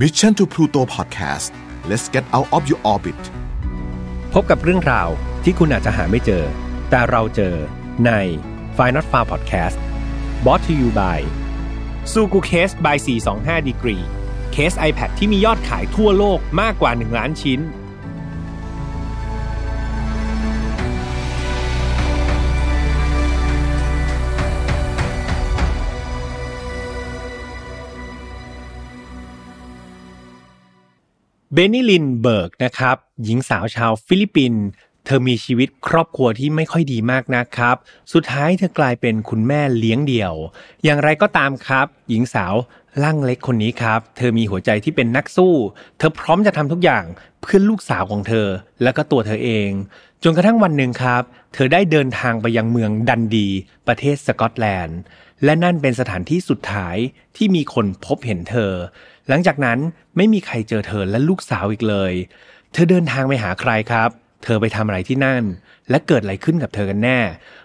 Mission to Pluto Podcast let's get out of your orbit พบกับเรื่องราวที่คุณอาจจะหาไม่เจอ แต่เราเจอใน f i n a l f a r Podcast b o t to you by ซูกูเคส by 425 degree เคส iPad ที่มียอดขายทั่วโลกมากกว่า 1 ล้านชิ้น เบนนี่ลินเบิร์กนะครับหญิงสาวชาวฟิลิปปินส์เธอมีชีวิตครอบครัวที่ไม่ค่อยดีมากนะครับ สุดท้ายเธอกลายเป็นคุณแม่เลี้ยงเดี่ยว อย่างไรก็ตามครับ หญิงสาวร่างเล็กคนนี้ครับ เธอมีหัวใจที่เป็นนักสู้ เธอพร้อมจะทำทุกอย่างเพื่อลูกสาวของเธอ และก็ตัวเธอเอง จนกระทั่งวันหนึ่งครับ เธอได้เดินทางไปยังเมืองดันดี ประเทศสกอตแลนด์ และนั่นเป็นสถานที่สุดท้ายที่มีคนพบเห็นเธอ หลังจากนั้นไม่มีใครเจอเธอและลูกสาวอีกเลย เธอเดินทางไปหาใครครับ เธอไปทำอะไรที่นั่น และเกิดอะไรขึ้นกับเธอกันแน่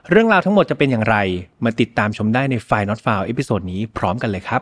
เรื่องราวทั้งหมดจะเป็นอย่างไร มาติดตามชมได้ในไฟล์ not file เอพิโซดนี้พร้อมกันเลยครับ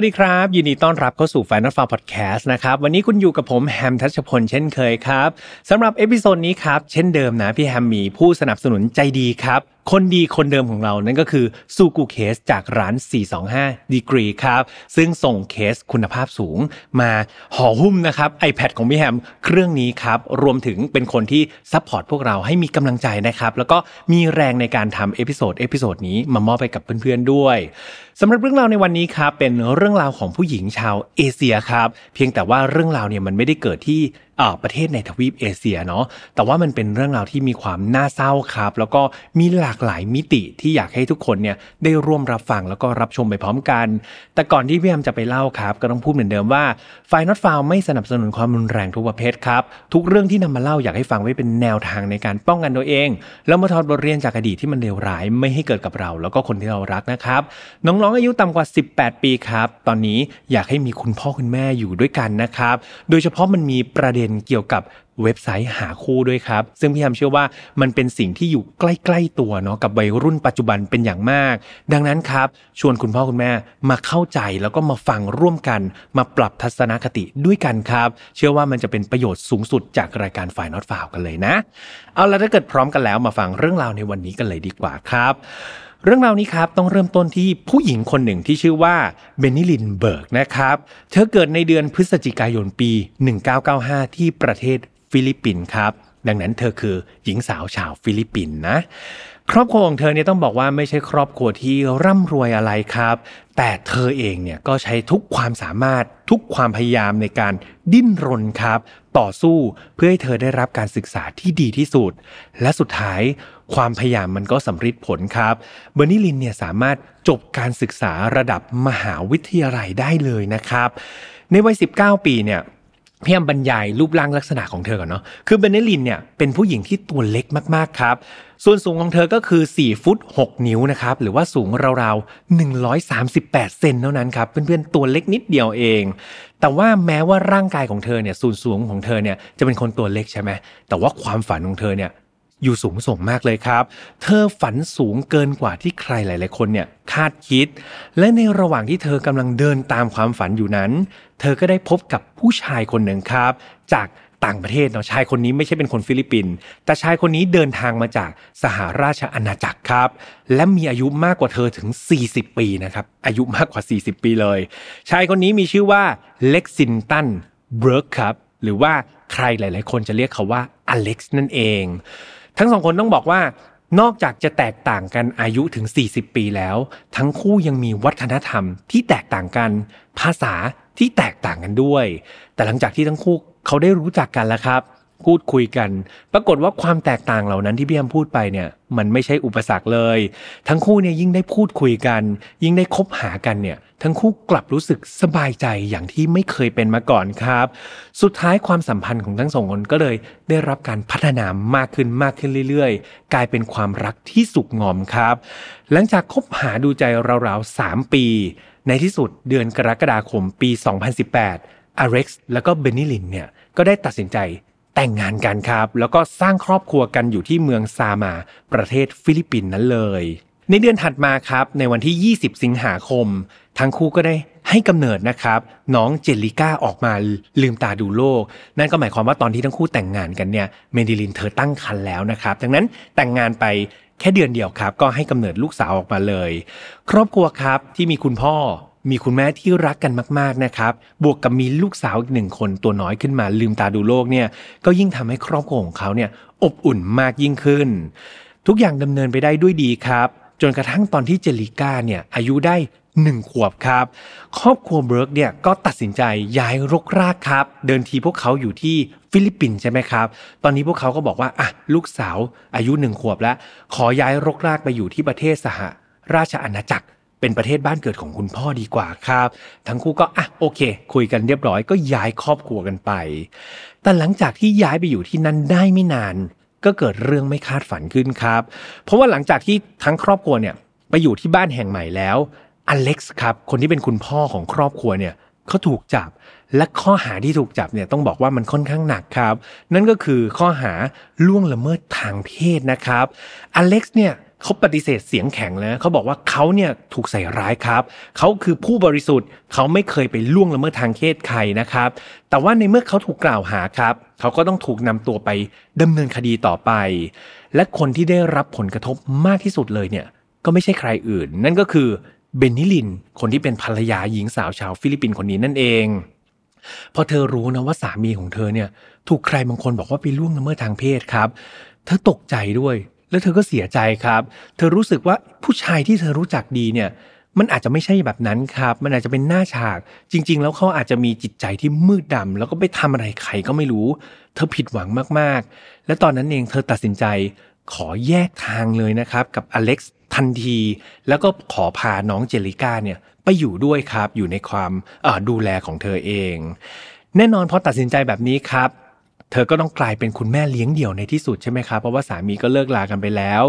สวัสดีครับ ยินดีต้อนรับเข้าสู่ File Not Found Podcast นะครับ วันนี้คุณอยู่กับผมแฮมทัชพลเช่นเคยครับสำหรับ episode นี้ครับ เช่นเดิมนะพี่แฮมมีผู้สนับสนุนใจดีครับ คนดีคนเดิมของเรานั่นก็คือซูกูเคสจากร้าน 425 Degree ครับ ซึ่งส่งเคสคุณภาพสูงมาห่อหุ้มนะครับ iPad ของพี่แฮมเครื่องนี้ครับ รวมถึงเป็นคนที่ support พวกเราให้มีกำลังใจนะครับ แล้วก็มีแรงในการทำ episode episode นี้มามอบไปกับเพื่อนๆด้วยสำหรับเรื่องราวในวันนี้ครับเป็นเรื่องราวของผู้หญิงชาวเอเชียครับ เพียงแต่ว่าเรื่องราวเนี่ยมันไม่ได้เกิดที่ ประเทศในทวีปเอเชียเนาะแต่ว่ามันเป็นเรื่องราวที่มีความน่าเศร้าครับ แล้วก็มีหลากหลายมิติที่อยากให้ทุกคนเนี่ยได้ร่วมรับฟังแล้วก็รับชมไปพร้อมกัน แต่ก่อนที่พี่แอมจะไปเล่าครับ ก็ต้องพูดเหมือนเดิมว่าไฟนอตฟาวไม่สนับสนุนความรุนแรงทุกประเภทครับ ทุกเรื่องที่นำมาเล่าอยากให้ฟังไว้เป็นแนวทางในการป้องกันตัวเอง แล้วมาถอดบทเรียนจากอดีตที่มันเลวร้ายไม่ให้เกิดกับเรา แล้วก็คนที่เรารักนะครับ น้องๆอายุต่ำกว่า 18 ปีครับ ตอนนี้อยากให้มีคุณพ่อคุณแม่อยู่ด้วยกันนะครับ โดยเฉพาะมันมีประเด็นเกี่ยวกับเว็บไซต์หาคู่ด้วยครับ ซึ่งพี่ยมเชื่อว่ามันเป็นสิ่งที่อยู่ใกล้ๆตัวเนาะกับวัยรุ่นปัจจุบันเป็นอย่างมาก ดังนั้นครับ ชวนคุณพ่อคุณแม่มาเข้าใจแล้วก็มาฟังร่วมกัน มาปรับทัศนคติด้วยกันครับ เชื่อว่ามันจะเป็นประโยชน์สูงสุดจากรายการฝ่ายนอตฟาวกันเลยนะ เอาละถ้าเกิดพร้อมกันแล้วมาฟังเรื่องราวในวันนี้กันเลยดีกว่าครับ เรื่องราวนี้ครับต้องเริ่มต้นที่ผู้หญิงคนหนึ่งที่ชื่อว่าเบนนิลินเบิร์กนะครับ เธอเกิดในเดือนพฤศจิกายนปี 1995 ที่ประเทศฟิลิปปินส์ครับ ดังนั้นเธอคือหญิงสาวชาวฟิลิปปินส์นะ ครอบครัวของเธอเนี่ยต้องบอกว่าไม่ใช่ครอบครัวที่ร่ำรวยอะไรครับ แต่เธอเองเนี่ยก็ใช้ทุกความสามารถทุกความพยายามในการดิ้นรนครับ ต่อสู้เพื่อให้เธอได้รับการศึกษาที่ดีที่สุด และสุดท้ายความพยายามมันก็สำเร็จผลครับ เบอร์นิลินเนี่ยสามารถจบการศึกษาระดับมหาวิทยาลัยได้เลยนะครับ ในวัย 19 ปีเนี่ย พี่ยมบรรยายรูปร่างลักษณะของเธอก่อนเนาะ คือเบนเนลินเนี่ยเป็นผู้หญิงที่ตัวเล็กมากๆครับ ส่วนสูงของเธอก็คือ 4 ฟุต 6 นิ้วนะครับ หรือว่าสูงราวๆ 138 เซนเท่านั้นครับ เพื่อนๆ ตัวเล็กนิดเดียวเอง แต่ว่าแม้ว่าร่างกายของเธอเนี่ย ส่วนสูงของเธอเนี่ยจะเป็นคนตัวเล็กใช่ไหม แต่ว่าความฝันของเธอเนี่ยอยู่สูงส่งมากเลยครับ เธอฝันสูงเกินกว่าที่ใครหลาย ๆ คนเนี่ยคาดคิด และในระหว่างที่เธอกำลังเดินตามความฝันอยู่นั้น เธอก็ได้พบกับผู้ชายคนหนึ่งครับ จากต่างประเทศเนาะชายคนนี้ไม่ใช่เป็นคนฟิลิปปินส์แต่ชายคนนี้เดินทางมาจากสหราชอาณาจักรครับ และมีอายุมากกว่าเธอถึง 40 ปีนะครับอายุมากกว่า 40 ปีเลย ชายคนนี้มีชื่อว่าเล็กซินตันเบิร์กครับหรือว่าใครหลาย ๆ คนจะเรียกเขาว่าอเล็กซ์นั่นเอง ทั้งสองคนต้องบอกว่านอกจากจะแตกต่างกันอายุถึง 40 ปีแล้ว ทั้งคู่ยังมีวัฒนธรรมที่แตกต่างกัน ภาษา ที่แตกต่างกันด้วย แต่หลังจากที่ทั้งคู่เขาได้รู้จักกันแล้วครับ พูดคุยกัน ปรากฏว่าความแตกต่างเหล่านั้นที่พี่แอมพูดไปเนี่ย มันไม่ใช่อุปสรรคเลย ทั้งคู่เนี่ยยิ่งได้พูดคุยกัน ยิ่งได้คบหากันเนี่ย ทั้งคู่กลับรู้สึกสบายใจอย่างที่ไม่เคยเป็นมาก่อนครับ สุดท้ายความสัมพันธ์ของทั้งสองคนก็เลยได้รับการพัฒนามากขึ้นมากขึ้นเรื่อยๆ กลายเป็นความรักที่สุกงอมครับ หลังจากคบหาดูใจราวๆ3ปีในที่สุดเดือนกรกฎาคมปี 2018อเล็กซ์แล้วก็เบนนิลินเนี่ยก็ได้ตัดสินใจแต่งงานกันครับ แล้วก็สร้างครอบครัวกันอยู่ที่เมืองซามา ประเทศฟิลิปปินส์นั้นเลย ในเดือนถัดมาครับ ในวันที่ 20 สิงหาคม ทั้งคู่ก็ได้ให้กำเนิดนะครับ น้องเจลิก้าออกมาลืมตาดูโลก นั่นก็หมายความว่าตอนที่ทั้งคู่แต่งงานกันเนี่ยเบนนิลินเธอตั้งครรภ์แล้วนะครับ ดังนั้นแต่งงานไป แค่เดือนเดียวครับ ก็ให้กำเนิดลูกสาวออกมาเลย ครอบครัวครับที่มีคุณพ่อมีคุณแม่ที่รักกันมาก ๆนะครับ บวกกับมีลูกสาวอีกหนึ่งคนตัวน้อยขึ้นมาลืมตาดูโลกเนี่ย ก็ยิ่งทำให้ครอบครัวของเขาเนี่ยอบอุ่นมากยิ่งขึ้น ทุกอย่างดำเนินไปได้ด้วยดีครับ จนกระทั่งตอนที่เจลิก้าเนี่ยอายุได้ หนึ่งขวบครับ ครอบครัวเบิร์กเนี่ยก็ตัดสินใจย้ายรกรากครับ เดิมทีพวกเขาอยู่ที่ฟิลิปปินส์ใช่ไหมครับ ตอนนี้พวกเขาก็บอกว่าอะลูกสาวอายุหนึ่งขวบแล้ว ขอย้ายรกรากไปอยู่ที่ประเทศสหราชอาณาจักรเป็นประเทศบ้านเกิดของคุณพ่อดีกว่าครับ ทั้งคู่ก็อะโอเค คุยกันเรียบร้อยก็ย้ายครอบครัวกันไป แต่หลังจากที่ย้ายไปอยู่ที่นั่นได้ไม่นาน ก็เกิดเรื่องไม่คาดฝันขึ้นครับ เพราะว่าหลังจากที่ทั้งครอบครัวเนี่ยไปอยู่ที่บ้านแห่งใหม่แล้ว อเล็กซ์ครับ คนที่เป็นคุณพ่อของครอบครัวเนี่ยเขาถูกจับ และข้อหาที่ถูกจับเนี่ยต้องบอกว่ามันค่อนข้างหนักครับ นั่นก็คือข้อหาล่วงละเมิดทางเพศนะครับ อเล็กซ์เนี่ยเขาปฏิเสธเสียงแข็งเลยเขาบอกว่าเขาเนี่ยถูกใส่ร้ายครับ เขาคือผู้บริสุทธิ์ เขาไม่เคยไปล่วงละเมิดทางเพศใครนะครับ แต่ว่าในเมื่อเขาถูกกล่าวหาครับ เขาก็ต้องถูกนำตัวไปดำเนินคดีต่อไป และคนที่ได้รับผลกระทบมากที่สุดเลยเนี่ยก็ไม่ใช่ใครอื่น นั่นก็คือ เบนนิลิน คนที่เป็นภรรยาหญิงสาวชาวฟิลิปปินส์คนนี้นั่นเอง พอเธอรู้นะว่าสามีของเธอเนี่ย ถูกใครบางคนบอกว่าไปล่วงละเมิดทางเพศครับ เธอตกใจด้วย แล้วเธอก็เสียใจครับ เธอรู้สึกว่าผู้ชายที่เธอรู้จักดีเนี่ยมันอาจจะไม่ใช่แบบนั้นครับ มันอาจจะเป็นหน้าฉาก จริง ๆ แล้วเขาอาจจะมีจิตใจที่มืดดำแล้วก็ไปทำอะไรใครก็ไม่รู้ เธอผิดหวังมากๆ และตอนนั้นเองเธอตัดสินใจขอแยกทางเลยนะครับ กับอเล็กซ์ ทันที แล้วก็ขอพาน้องเจลิก้าเนี่ยไปอยู่ด้วยครับอยู่ในความดูแลของเธอเอง แน่นอนพอตัดสินใจแบบนี้ครับเธอก็ต้องกลายเป็นคุณแม่เลี้ยงเดี่ยวในที่สุดใช่ไหมครับเพราะว่าสามีก็เลิกลากันไปแล้ว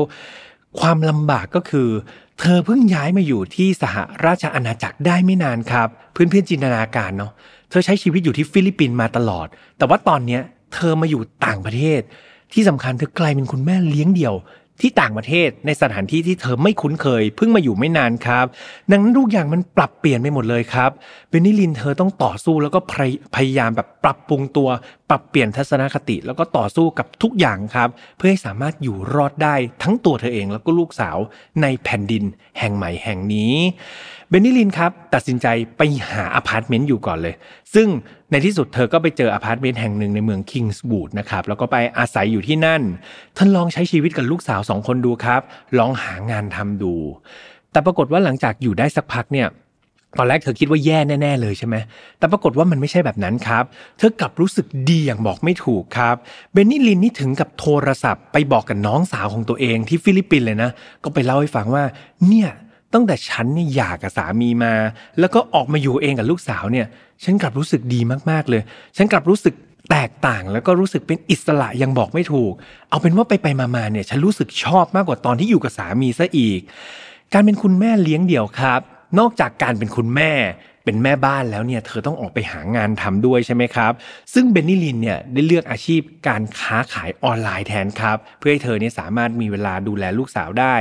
ความลำบากก็คือ เธอเพิ่งย้ายมาอยู่ที่สหราชอาณาจักรได้ไม่นานครับ เพื่อนๆจินตนาการเนาะเธอใช้ชีวิตอยู่ที่ฟิลิปปินส์มาตลอด แต่ว่าตอนเนี้ยเธอมาอยู่ต่างประเทศ ที่สำคัญเธอกลายเป็นคุณแม่เลี้ยงเดี่ยว ที่ต่างประเทศในสถานที่ที่เธอไม่คุ้นเคย เพิ่งมาอยู่ไม่นานครับ ดังนั้นทุกอย่างมันปรับเปลี่ยนไปหมดเลยครับเบนนิลินเธอต้องต่อสู้แล้วก็พยายามแบบปรับปรุงตัว ปรับเปลี่ยนทัศนคติ แล้วก็ต่อสู้กับทุกอย่างครับ เพื่อให้สามารถอยู่รอดได้ทั้งตัวเธอเองแล้วก็ลูกสาวในแผ่นดินแห่งใหม่แห่งนี้ เบนนิลินครับตัดสินใจไปหาอพาร์ตเมนต์อยู่ก่อนเลย ซึ่งในที่สุดเธอก็ไปเจออพาร์ตเมนต์แห่งหนึ่งในเมืองคิงส์บูดนะครับแล้วก็ไปอาศัยอยู่ที่นั่นท่านลองใช้ชีวิตกับลูกสาวสองคนดูครับ ลองหางานทำดู แต่ปรากฏว่าหลังจากอยู่ได้สักพักเนี่ยตอนแรกเธอคิดว่าแย่แน่ๆเลยใช่ไหม แต่ปรากฏว่ามันไม่ใช่แบบนั้นครับ เธอกลับรู้สึกดีอย่างบอกไม่ถูกครับ เบนนี่ลินนี่ถึงกับโทรศัพท์ไปบอกกับน้องสาวของตัวเองที่ฟิลิปปินส์เลยนะ ก็ไปเล่าให้ฟังว่า เนี่ย ตั้งแต่ฉันเนี่ยหย่ากับสามีมา แล้วก็ออกมาอยู่เองกับลูกสาวเนี่ย ฉันกลับรู้สึกดีมากๆเลย ฉันกลับรู้สึกแตกต่างแล้วก็รู้สึกเป็นอิสระยังบอกไม่ถูก เอาเป็นว่าไปไปมาๆเนี่ย ฉันรู้สึกชอบมากกว่าตอนที่อยู่กับสามีซะอีก การเป็นคุณแม่เลี้ยงเดี่ยวครับ นอกจากการเป็นคุณแม่ เป็นแม่บ้านแล้วเนี่ยเธอต้องออกไปหางานทำด้วยใช่ไหมครับ ซึ่งเบนนี่ลินเนี่ยได้เลือกอาชีพการค้าขายออนไลน์แทนครับ เพื่อให้เธอเนี่ยสามารถมีเวลาดูแลลูกสาวได้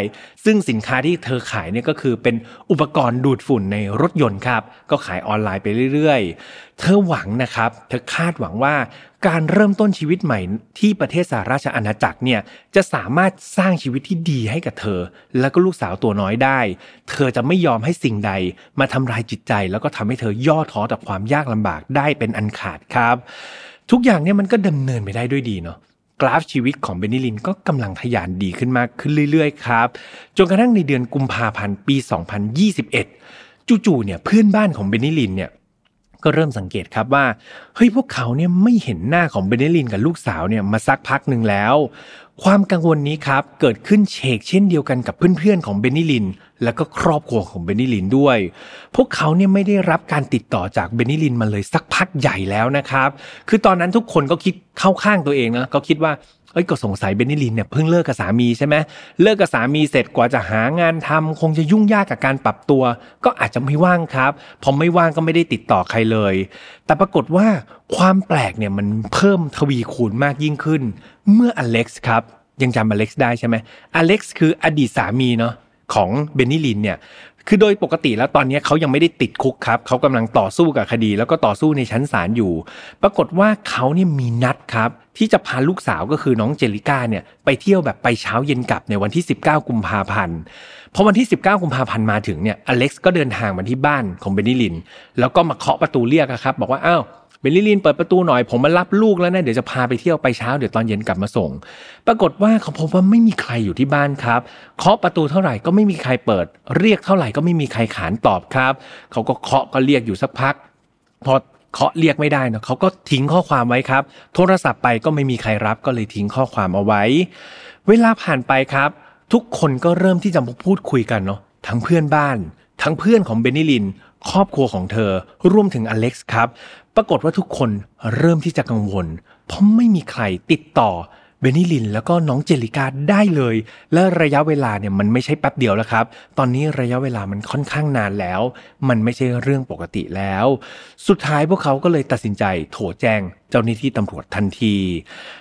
ซึ่งสินค้าที่เธอขายเนี่ยก็คือเป็นอุปกรณ์ดูดฝุ่นในรถยนต์ครับ ก็ขายออนไลน์ไปเรื่อยๆ เธอหวังนะครับ เธอคาดหวังว่าการเริ่มต้นชีวิตใหม่ที่ประเทศสหราชอาณาจักรเนี่ยจะสามารถสร้างชีวิตที่ดีให้กับเธอ และก็ลูกสาวตัวน้อยได้ เธอจะไม่ยอมให้สิ่งใดมาทำลายจิตใจ แล้วก็ทำให้เธอย่อท้อต่อความยากลำบากได้เป็นอันขาดครับ ทุกอย่างเนี่ยมันก็ดำเนินไปได้ด้วยดีเนาะกราฟชีวิตของเบนนิลินก็กำลังทะยานดีขึ้นมากขึ้นเรื่อยๆครับจนกระทั่งในเดือนกุมภาพันธ์ปี 2021 จู่ๆเนี่ยเพื่อนบ้านของเบนนิลินเนี่ย ก็เริ่มสังเกตครับว่าเฮ้ยพวกเขาเนี่ยไม่เห็นหน้าของเบเนลินกับลูกสาวเนี่ยมาสักพักหนึ่งแล้ว ความกังวลนี้ครับเกิดขึ้นเชกเช่นเดียวกันกับเพื่อนๆของเบนนิลิน และก็ครอบครัวของเบนนิลินด้วย พวกเขาเนี่ยไม่ได้รับการติดต่อจากเบนนิลินมาเลยสักพักใหญ่แล้วนะครับ คือตอนนั้นทุกคนก็คิดเข้าข้างตัวเองนะก็คิดว่า เอ้ยก็สงสัยเบนนิลินเนี่ยเพิ่งเลิกกับสามีใช่ไหมเลิกกับสามีเสร็จกว่าจะหางานทำคงจะยุ่งยากกับการปรับตัว ก็อาจจะไม่ว่างครับพอไม่ว่างก็ไม่ได้ติดต่อใครเลย แต่ปรากฏว่าความแปลกเนี่ยมันเพิ่มทวีคูณมากยิ่งขึ้น เมื่ออเล็กซ์ครับยังจำอเล็กซ์ได้ใช่ไหมอเล็กซ์คืออดีตสามีเนาะของเบนนิลินเนี่ย คือโดยปกติแล้วตอนนี้เขายังไม่ได้ติดคุกครับเขากำลังต่อสู้กับคดี แล้วก็ต่อสู้ในชั้นศาลอยู่ ปรากฏว่าเขาเนี่ยมีนัดครับที่จะพาลูกสาวก็คือน้องเจลิก้าเนี่ยไปเที่ยวแบบไปเช้าเย็นกลับในวันที่ 19 กุมภาพันธ์พอวันที่ 19 กุมภาพันธ์มาถึงเนี่ยอเล็กซ์ก็เดินทางมาที่บ้านของเบนนิลิน แล้วก็มาเคาะประตูเรียกครับบอกว่าอ้าว เบนนิลินเปิดประตูหน่อยผมมารับลูกแล้วนะเดี๋ยวจะพาไปเที่ยวไปเช้าเดี๋ยวตอนเย็นกลับมาส่ง ปรากฏว่าเขาพบว่าไม่มีใครอยู่ที่บ้านครับเคาะประตูเท่าไหร่ก็ไม่มีใครเปิด เรียกเท่าไหร่ก็ไม่มีใครขานตอบครับ เขาก็เคาะก็เรียกอยู่สักพัก พอเคาะเรียกไม่ได้เนาะเขาก็ทิ้งข้อความไว้ครับ โทรศัพท์ไปก็ไม่มีใครรับก็เลยทิ้งข้อความเอาไว้ เวลาผ่านไปครับ ทุกคนก็เริ่มที่จะพูดคุยกันเนาะทั้งเพื่อนบ้าน ทั้งเพื่อนของเบนนิลิน ครอบครัวของเธอรวมถึงอเล็กซ์ครับ ปรากฏว่าทุกคนเริ่มที่จะกังวล เพราะไม่มีใครติดต่อเบนิลินแล้วก็น้องเจลิกาได้เลย และระยะเวลาเนี่ยมันไม่ใช่แป๊บเดียวแล้วครับ ตอนนี้ระยะเวลามันค่อนข้างนานแล้ว มันไม่ใช่เรื่องปกติแล้ว สุดท้ายพวกเขาก็เลยตัดสินใจโทรแจ้ง เจ้าหน้าที่ตำรวจทันที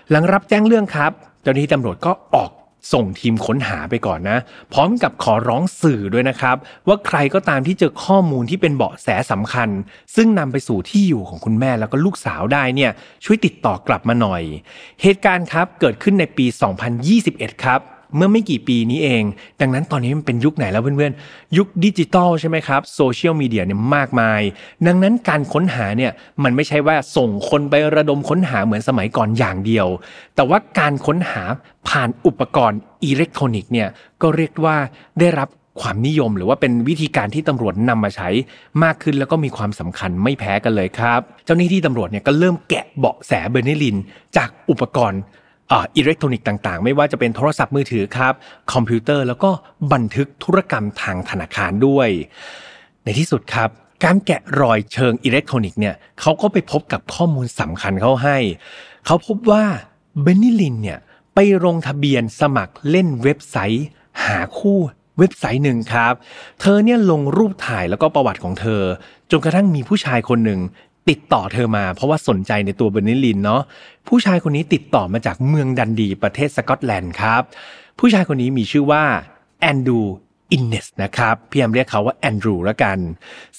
หลังรับแจ้งเรื่องครับ เจ้าหน้าที่ตำรวจก็ออก ส่งทีมค้นหาไปก่อนนะ พร้อมกับขอร้องสื่อด้วยนะครับ ว่าใครก็ตามที่เจอข้อมูลที่เป็นเบาะแสสำคัญ ซึ่งนำไปสู่ที่อยู่ของคุณแม่แล้วก็ลูกสาวได้เนี่ยช่วยติดต่อกลับมาหน่อย เหตุการณ์ครับเกิดขึ้นในปี 2021 ครับ เมื่อไม่กี่ปีนี้เอง ดังนั้นตอนนี้มันเป็นยุคไหนแล้วเพื่อนๆ ยุคดิจิตอลใช่ไหมครับโซเชียลมีเดียเนี่ยมากมาย ดังนั้นการค้นหาเนี่ยมันไม่ใช่ว่าส่งคนไประดมค้นหาเหมือนสมัยก่อนอย่างเดียว แต่ว่าการค้นหาผ่านอุปกรณ์อิเล็กทรอนิกส์เนี่ยก็เรียกว่าได้รับความนิยมหรือว่าเป็นวิธีการที่ตำรวจนำมาใช้มากขึ้นแล้วก็มีความสำคัญไม่แพ้กันเลยครับ เจ้าหน้าที่ตำรวจเนี่ยก็เริ่มแกะเบาะแสเบอร์เนลิน จากอุปกรณ์ อิเล็กทรอนิกส์ต่างๆ ไม่ว่าจะเป็นโทรศัพท์มือถือครับ คอมพิวเตอร์แล้วก็บันทึกธุรกรรมทางธนาคารด้วย ในที่สุดครับ การแกะรอยเชิงอิเล็กทรอนิกส์เนี่ยเขาก็ไปพบกับข้อมูลสำคัญเขาให้ เขาพบว่าเบนนิลินเนี่ยไปลงทะเบียนสมัครเล่นเว็บไซต์ หาคู่เว็บไซต์หนึ่งครับ เธอเนี่ยลงรูปถ่ายแล้วก็ประวัติของเธอ จนกระทั่งมีผู้ชายคนหนึ่ง ติดต่อเธอมา เพราะว่าสนใจในตัวเบนนิลินเนาะผู้ชายคนนี้ติดต่อมาจากเมืองดันดีประเทศสกอตแลนด์ครับ ผู้ชายคนนี้มีชื่อว่าแอนดูอินเนสนะครับพี่แอมเรียกเขาว่าแอนดรูแล้วกัน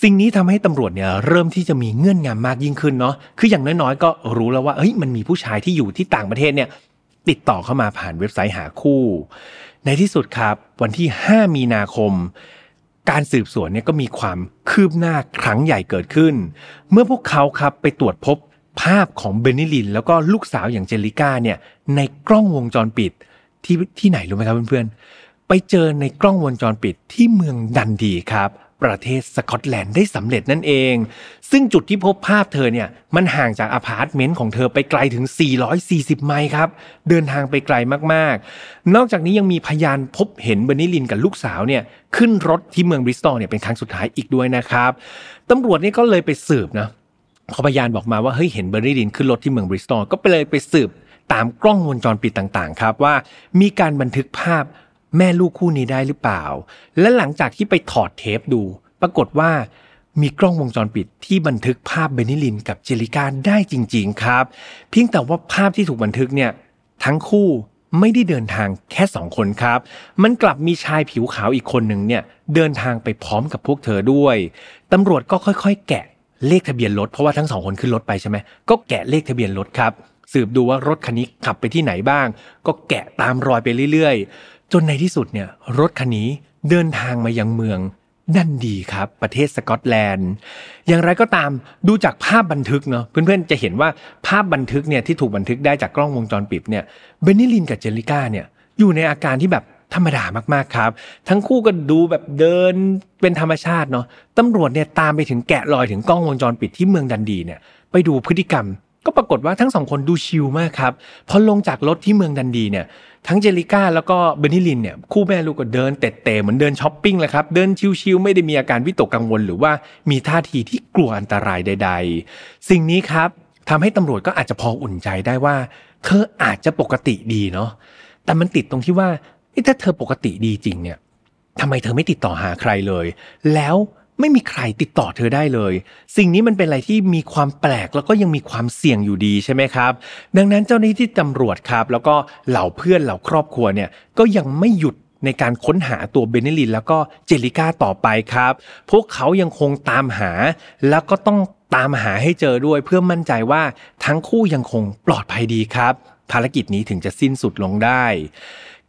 สิ่งนี้ทำให้ตำรวจเนี่ยเริ่มที่จะมีเงื่อนงำมากยิ่งขึ้นเนาะคืออย่างน้อยๆก็รู้แล้วว่าเฮ้ยมันมีผู้ชายที่อยู่ที่ต่างประเทศเนี่ยติดต่อเข้ามาผ่านเว็บไซต์หาคู่ ในที่สุดครับ วันที่ 5 มีนาคม การสืบสวนเนี่ยก็มีความคืบหน้าครั้งใหญ่เกิดขึ้น เมื่อพวกเขาครับไปตรวจพบภาพของเบนนิลิน แล้วก็ลูกสาวอย่างเจลิก้าเนี่ยในกล้องวงจรปิดที่ที่ไหนรู้ไหมครับเพื่อนๆ ไปเจอในกล้องวงจรปิดที่เมืองดันดีครับ ประเทศสกอตแลนด์ได้สำเร็จนั่นเอง ซึ่งจุดที่พบภาพเธอเนี่ยมันห่างจากอพาร์ตเมนต์ของเธอไปไกลถึง 440 ไมล์ครับ เดินทางไปไกลมากๆ นอกจากนี้ยังมีพยานพบเห็นเบอร์นิลินกับลูกสาวเนี่ยขึ้นรถที่เมืองบริสตอลเนี่ยเป็นครั้งสุดท้ายอีกด้วยนะครับตำรวจนี่ก็เลยไปสืบนะพอพยานบอกมาว่าเฮ้ยเห็นเบอร์นิลินขึ้นรถที่เมืองบริสตอลก็ไปเลยไปสืบตามกล้องวงจรปิดต่างๆ ครับว่ามีการบันทึกภาพแม่ลูกคู่นี้ได้หรือเปล่า และหลังจากที่ไปถอดเทปดู ปรากฏว่า มีกล้องวงจรปิดที่บันทึกภาพเบนิลินกับเจลิกาได้จริง ๆ ครับ เพียงแต่ว่าภาพที่ถูกบันทึกเนี่ยทั้งคู่ไม่ได้เดินทางแค่สองคนครับ มันกลับมีชายผิวขาวอีกคนหนึ่งเนี่ยเดินทางไปพร้อมกับพวกเธอด้วย ตำรวจก็ค่อยๆ แกะเลขทะเบียนรถเพราะว่าทั้งสองคนขึ้นรถไปใช่ไหมก็แกะเลขทะเบียนรถครับ สืบดูว่ารถคันนี้ขับไปที่ไหนบ้าง ก็แกะตามรอยไปเรื่อยๆ จนในที่สุดเนี่ยรถคันนี้เดินทางมายังเมือง นั่นดีครับ ประเทศสกอตแลนด์ อย่างไรก็ตามดูจากภาพบันทึกเนาะเพื่อนๆจะเห็นว่าภาพบันทึกเนี่ยที่ถูกบันทึกได้จากกล้องวงจรปิดเนี่ยเบนนิลินกับเจลิก้าเนี่ยอยู่ในอาการที่แบบธรรมดามากๆครับ ทั้งคู่ก็ดูแบบเดินเป็นธรรมชาติเนาะตำรวจเนี่ยตามไปถึงแกะรอยถึงกล้องวงจรปิดที่เมืองดันดีเนี่ยไปดูพฤติกรรม ก็ปรากฏว่าทั้งสองคนดู chill มากครับพอลงจากรถที่เมืองดันดีเนี่ย ทั้งเจลิก้าแล้วก็เบนนิลินเนี่ยคู่แม่ลูกก็เดินเตะเตะเหมือนเดินช้อปปิ้งเลยครับเดิน chill ๆไม่ได้มีอาการวิตกกังวล หรือว่ามีท่าทีที่กลัวอันตรายใด ๆ สิ่งนี้ครับทำให้ตำรวจก็อาจจะพออุ่นใจได้ว่า เธออาจจะปกติดีเนาะแต่มันติดตรงที่ว่าถ้าเธอปกติดีจริงเนี่ยทำไมเธอไม่ติดต่อหาใครเลย แล้ว ไม่มีใครติดต่อเธอได้เลย สิ่งนี้มันเป็นอะไรที่มีความแปลกแล้วก็ยังมีความเสี่ยงอยู่ดีใช่ไหมครับ ดังนั้นเจ้าหน้าที่ตำรวจครับ แล้วก็เหล่าเพื่อนเหล่าครอบครัวเนี่ยก็ยังไม่หยุดในการค้นหาตัวเบนเนลินแล้วก็เจลิก้าต่อไปครับ พวกเขายังคงตามหา แล้วก็ต้องตามหาให้เจอด้วยเพื่อมั่นใจว่าทั้งคู่ยังคงปลอดภัยดีครับ ภารกิจนี้ถึงจะสิ้นสุดลงได้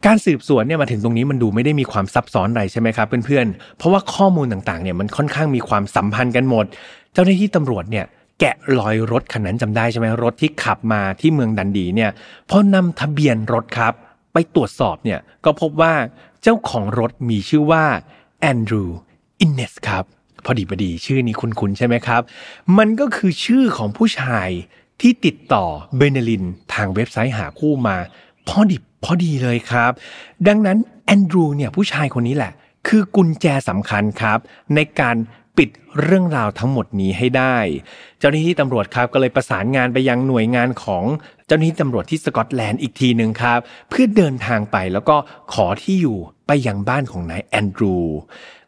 การสืบสวนเนี่ยมาถึงตรงนี้มันดูไม่ได้มีความซับซ้อนอะไรใช่ไหมครับเพื่อนๆ เพราะว่าข้อมูลต่างๆเนี่ยมันค่อนข้างมีความสัมพันธ์กันหมด เจ้าหน้าที่ตำรวจเนี่ยแกะรอยรถคันนั้นจำได้ใช่ไหมรถที่ขับมาที่เมืองดันดีเนี่ยพอนำทะเบียนรถครับ ไปตรวจสอบเนี่ยก็พบว่าเจ้าของรถมีชื่อว่าแอนดรูอินเนสครับพอดีพอดีชื่อนี้คุ้นๆใช่ไหมครับ มันก็คือชื่อของผู้ชายที่ติดต่อเบเนลินทางเว็บไซต์หาคู่มา พอดิบพอดีเลยครับ ดังนั้นแอนดรูเนี่ยผู้ชายคนนี้แหละ คือกุญแจสำคัญครับ ในการปิดเรื่องราวทั้งหมดนี้ให้ได้ เจ้าหน้าที่ตำรวจครับก็เลยประสานงานไปยังหน่วยงานของเจ้าหน้าที่ตำรวจที่สกอตแลนด์อีกทีหนึ่งครับ เพื่อเดินทางไปแล้วก็ขอที่อยู่ไปยังบ้านของนายแอนดรู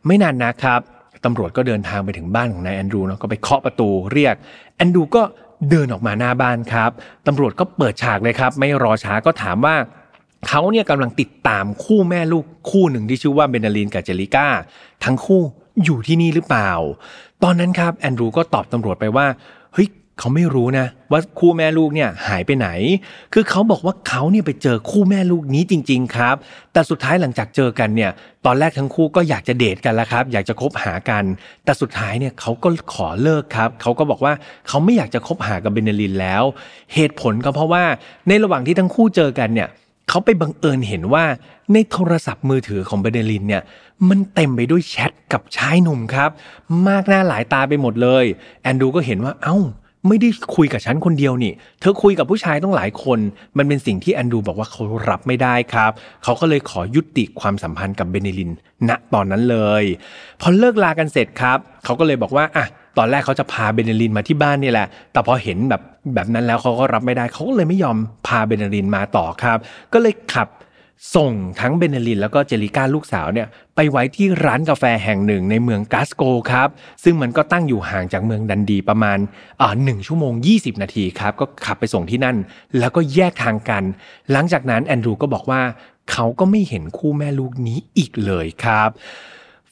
ไม่นานนะครับตำรวจก็เดินทางไปถึงบ้านของนายแอนดรูเนาะก็ไปเคาะประตูเรียกแอนดรูก็ เดินออกมาหน้าบ้านครับตำรวจก็เปิดฉากเลยครับ ไม่รอช้าก็ถามว่าเขาเนี่ยกำลังติดตามคู่แม่ลูกคู่หนึ่งที่ชื่อว่าเบนาลินกับเจลิก้าทั้งคู่อยู่ที่นี่หรือเปล่า ตอนนั้นครับแอนดรูก็ตอบตำรวจไปว่า เขาไม่รู้นะว่าคู่แม่ลูกเนี่ยหายไปไหน คือเขาบอกว่าเขาเนี่ยไปเจอคู่แม่ลูกนี้จริง ๆ ครับ แต่สุดท้ายหลังจากเจอกันเนี่ย ตอนแรกทั้งคู่ก็อยากจะเดทกันแล้วครับ อยากจะคบหากัน แต่สุดท้ายเนี่ยเขาก็ขอเลิกครับ เขาก็บอกว่าเขาไม่อยากจะคบหากับเบนเนลินแล้ว เหตุผลก็เพราะว่าในระหว่างที่ทั้งคู่เจอกันเนี่ยเขาไปบังเอิญเห็นว่าในโทรศัพท์มือถือของเบเดลินเนี่ยมันเต็มไปด้วยแชทกับชายหนุ่มครับ มากหน้าหลายตาไปหมดเลย แอนดูก็เห็นว่าเอา้า ไม่ได้คุยกับฉันคนเดียวนี่ เธอคุยกับผู้ชายต้องหลายคน มันเป็นสิ่งที่แอนดูบอกว่าเขารับไม่ได้ครับ เขาก็เลยขอยุติความสัมพันธ์กับเบเนลิน ณ ตอนนั้นเลย พอเลิกลากันเสร็จครับ เขาก็เลยบอกว่าอะตอนแรกเขาจะพาเบเนลินมาที่บ้านนี่แหละ แต่พอเห็นแบบแบบนั้นแล้วเขาก็รับไม่ได้ เขาก็เลยไม่ยอมพาเบเนลินมาต่อครับ ก็เลยขับ ส่งทั้งเบเนลินแล้วก็เจลิก้าลูกสาวเนี่ยไปไว้ที่ร้านกาแฟแห่งหนึ่งในเมืองกาสโกครับ ซึ่งมันก็ตั้งอยู่ห่างจากเมืองดันดีประมาณอ่าหนึ่งชั่วโมง 20 นาทีครับ ก็ขับไปส่งที่นั่น แล้วก็แยกทางกัน หลังจากนั้นแอนดรูก็บอกว่าเขาก็ไม่เห็นคู่แม่ลูกนี้อีกเลยครับ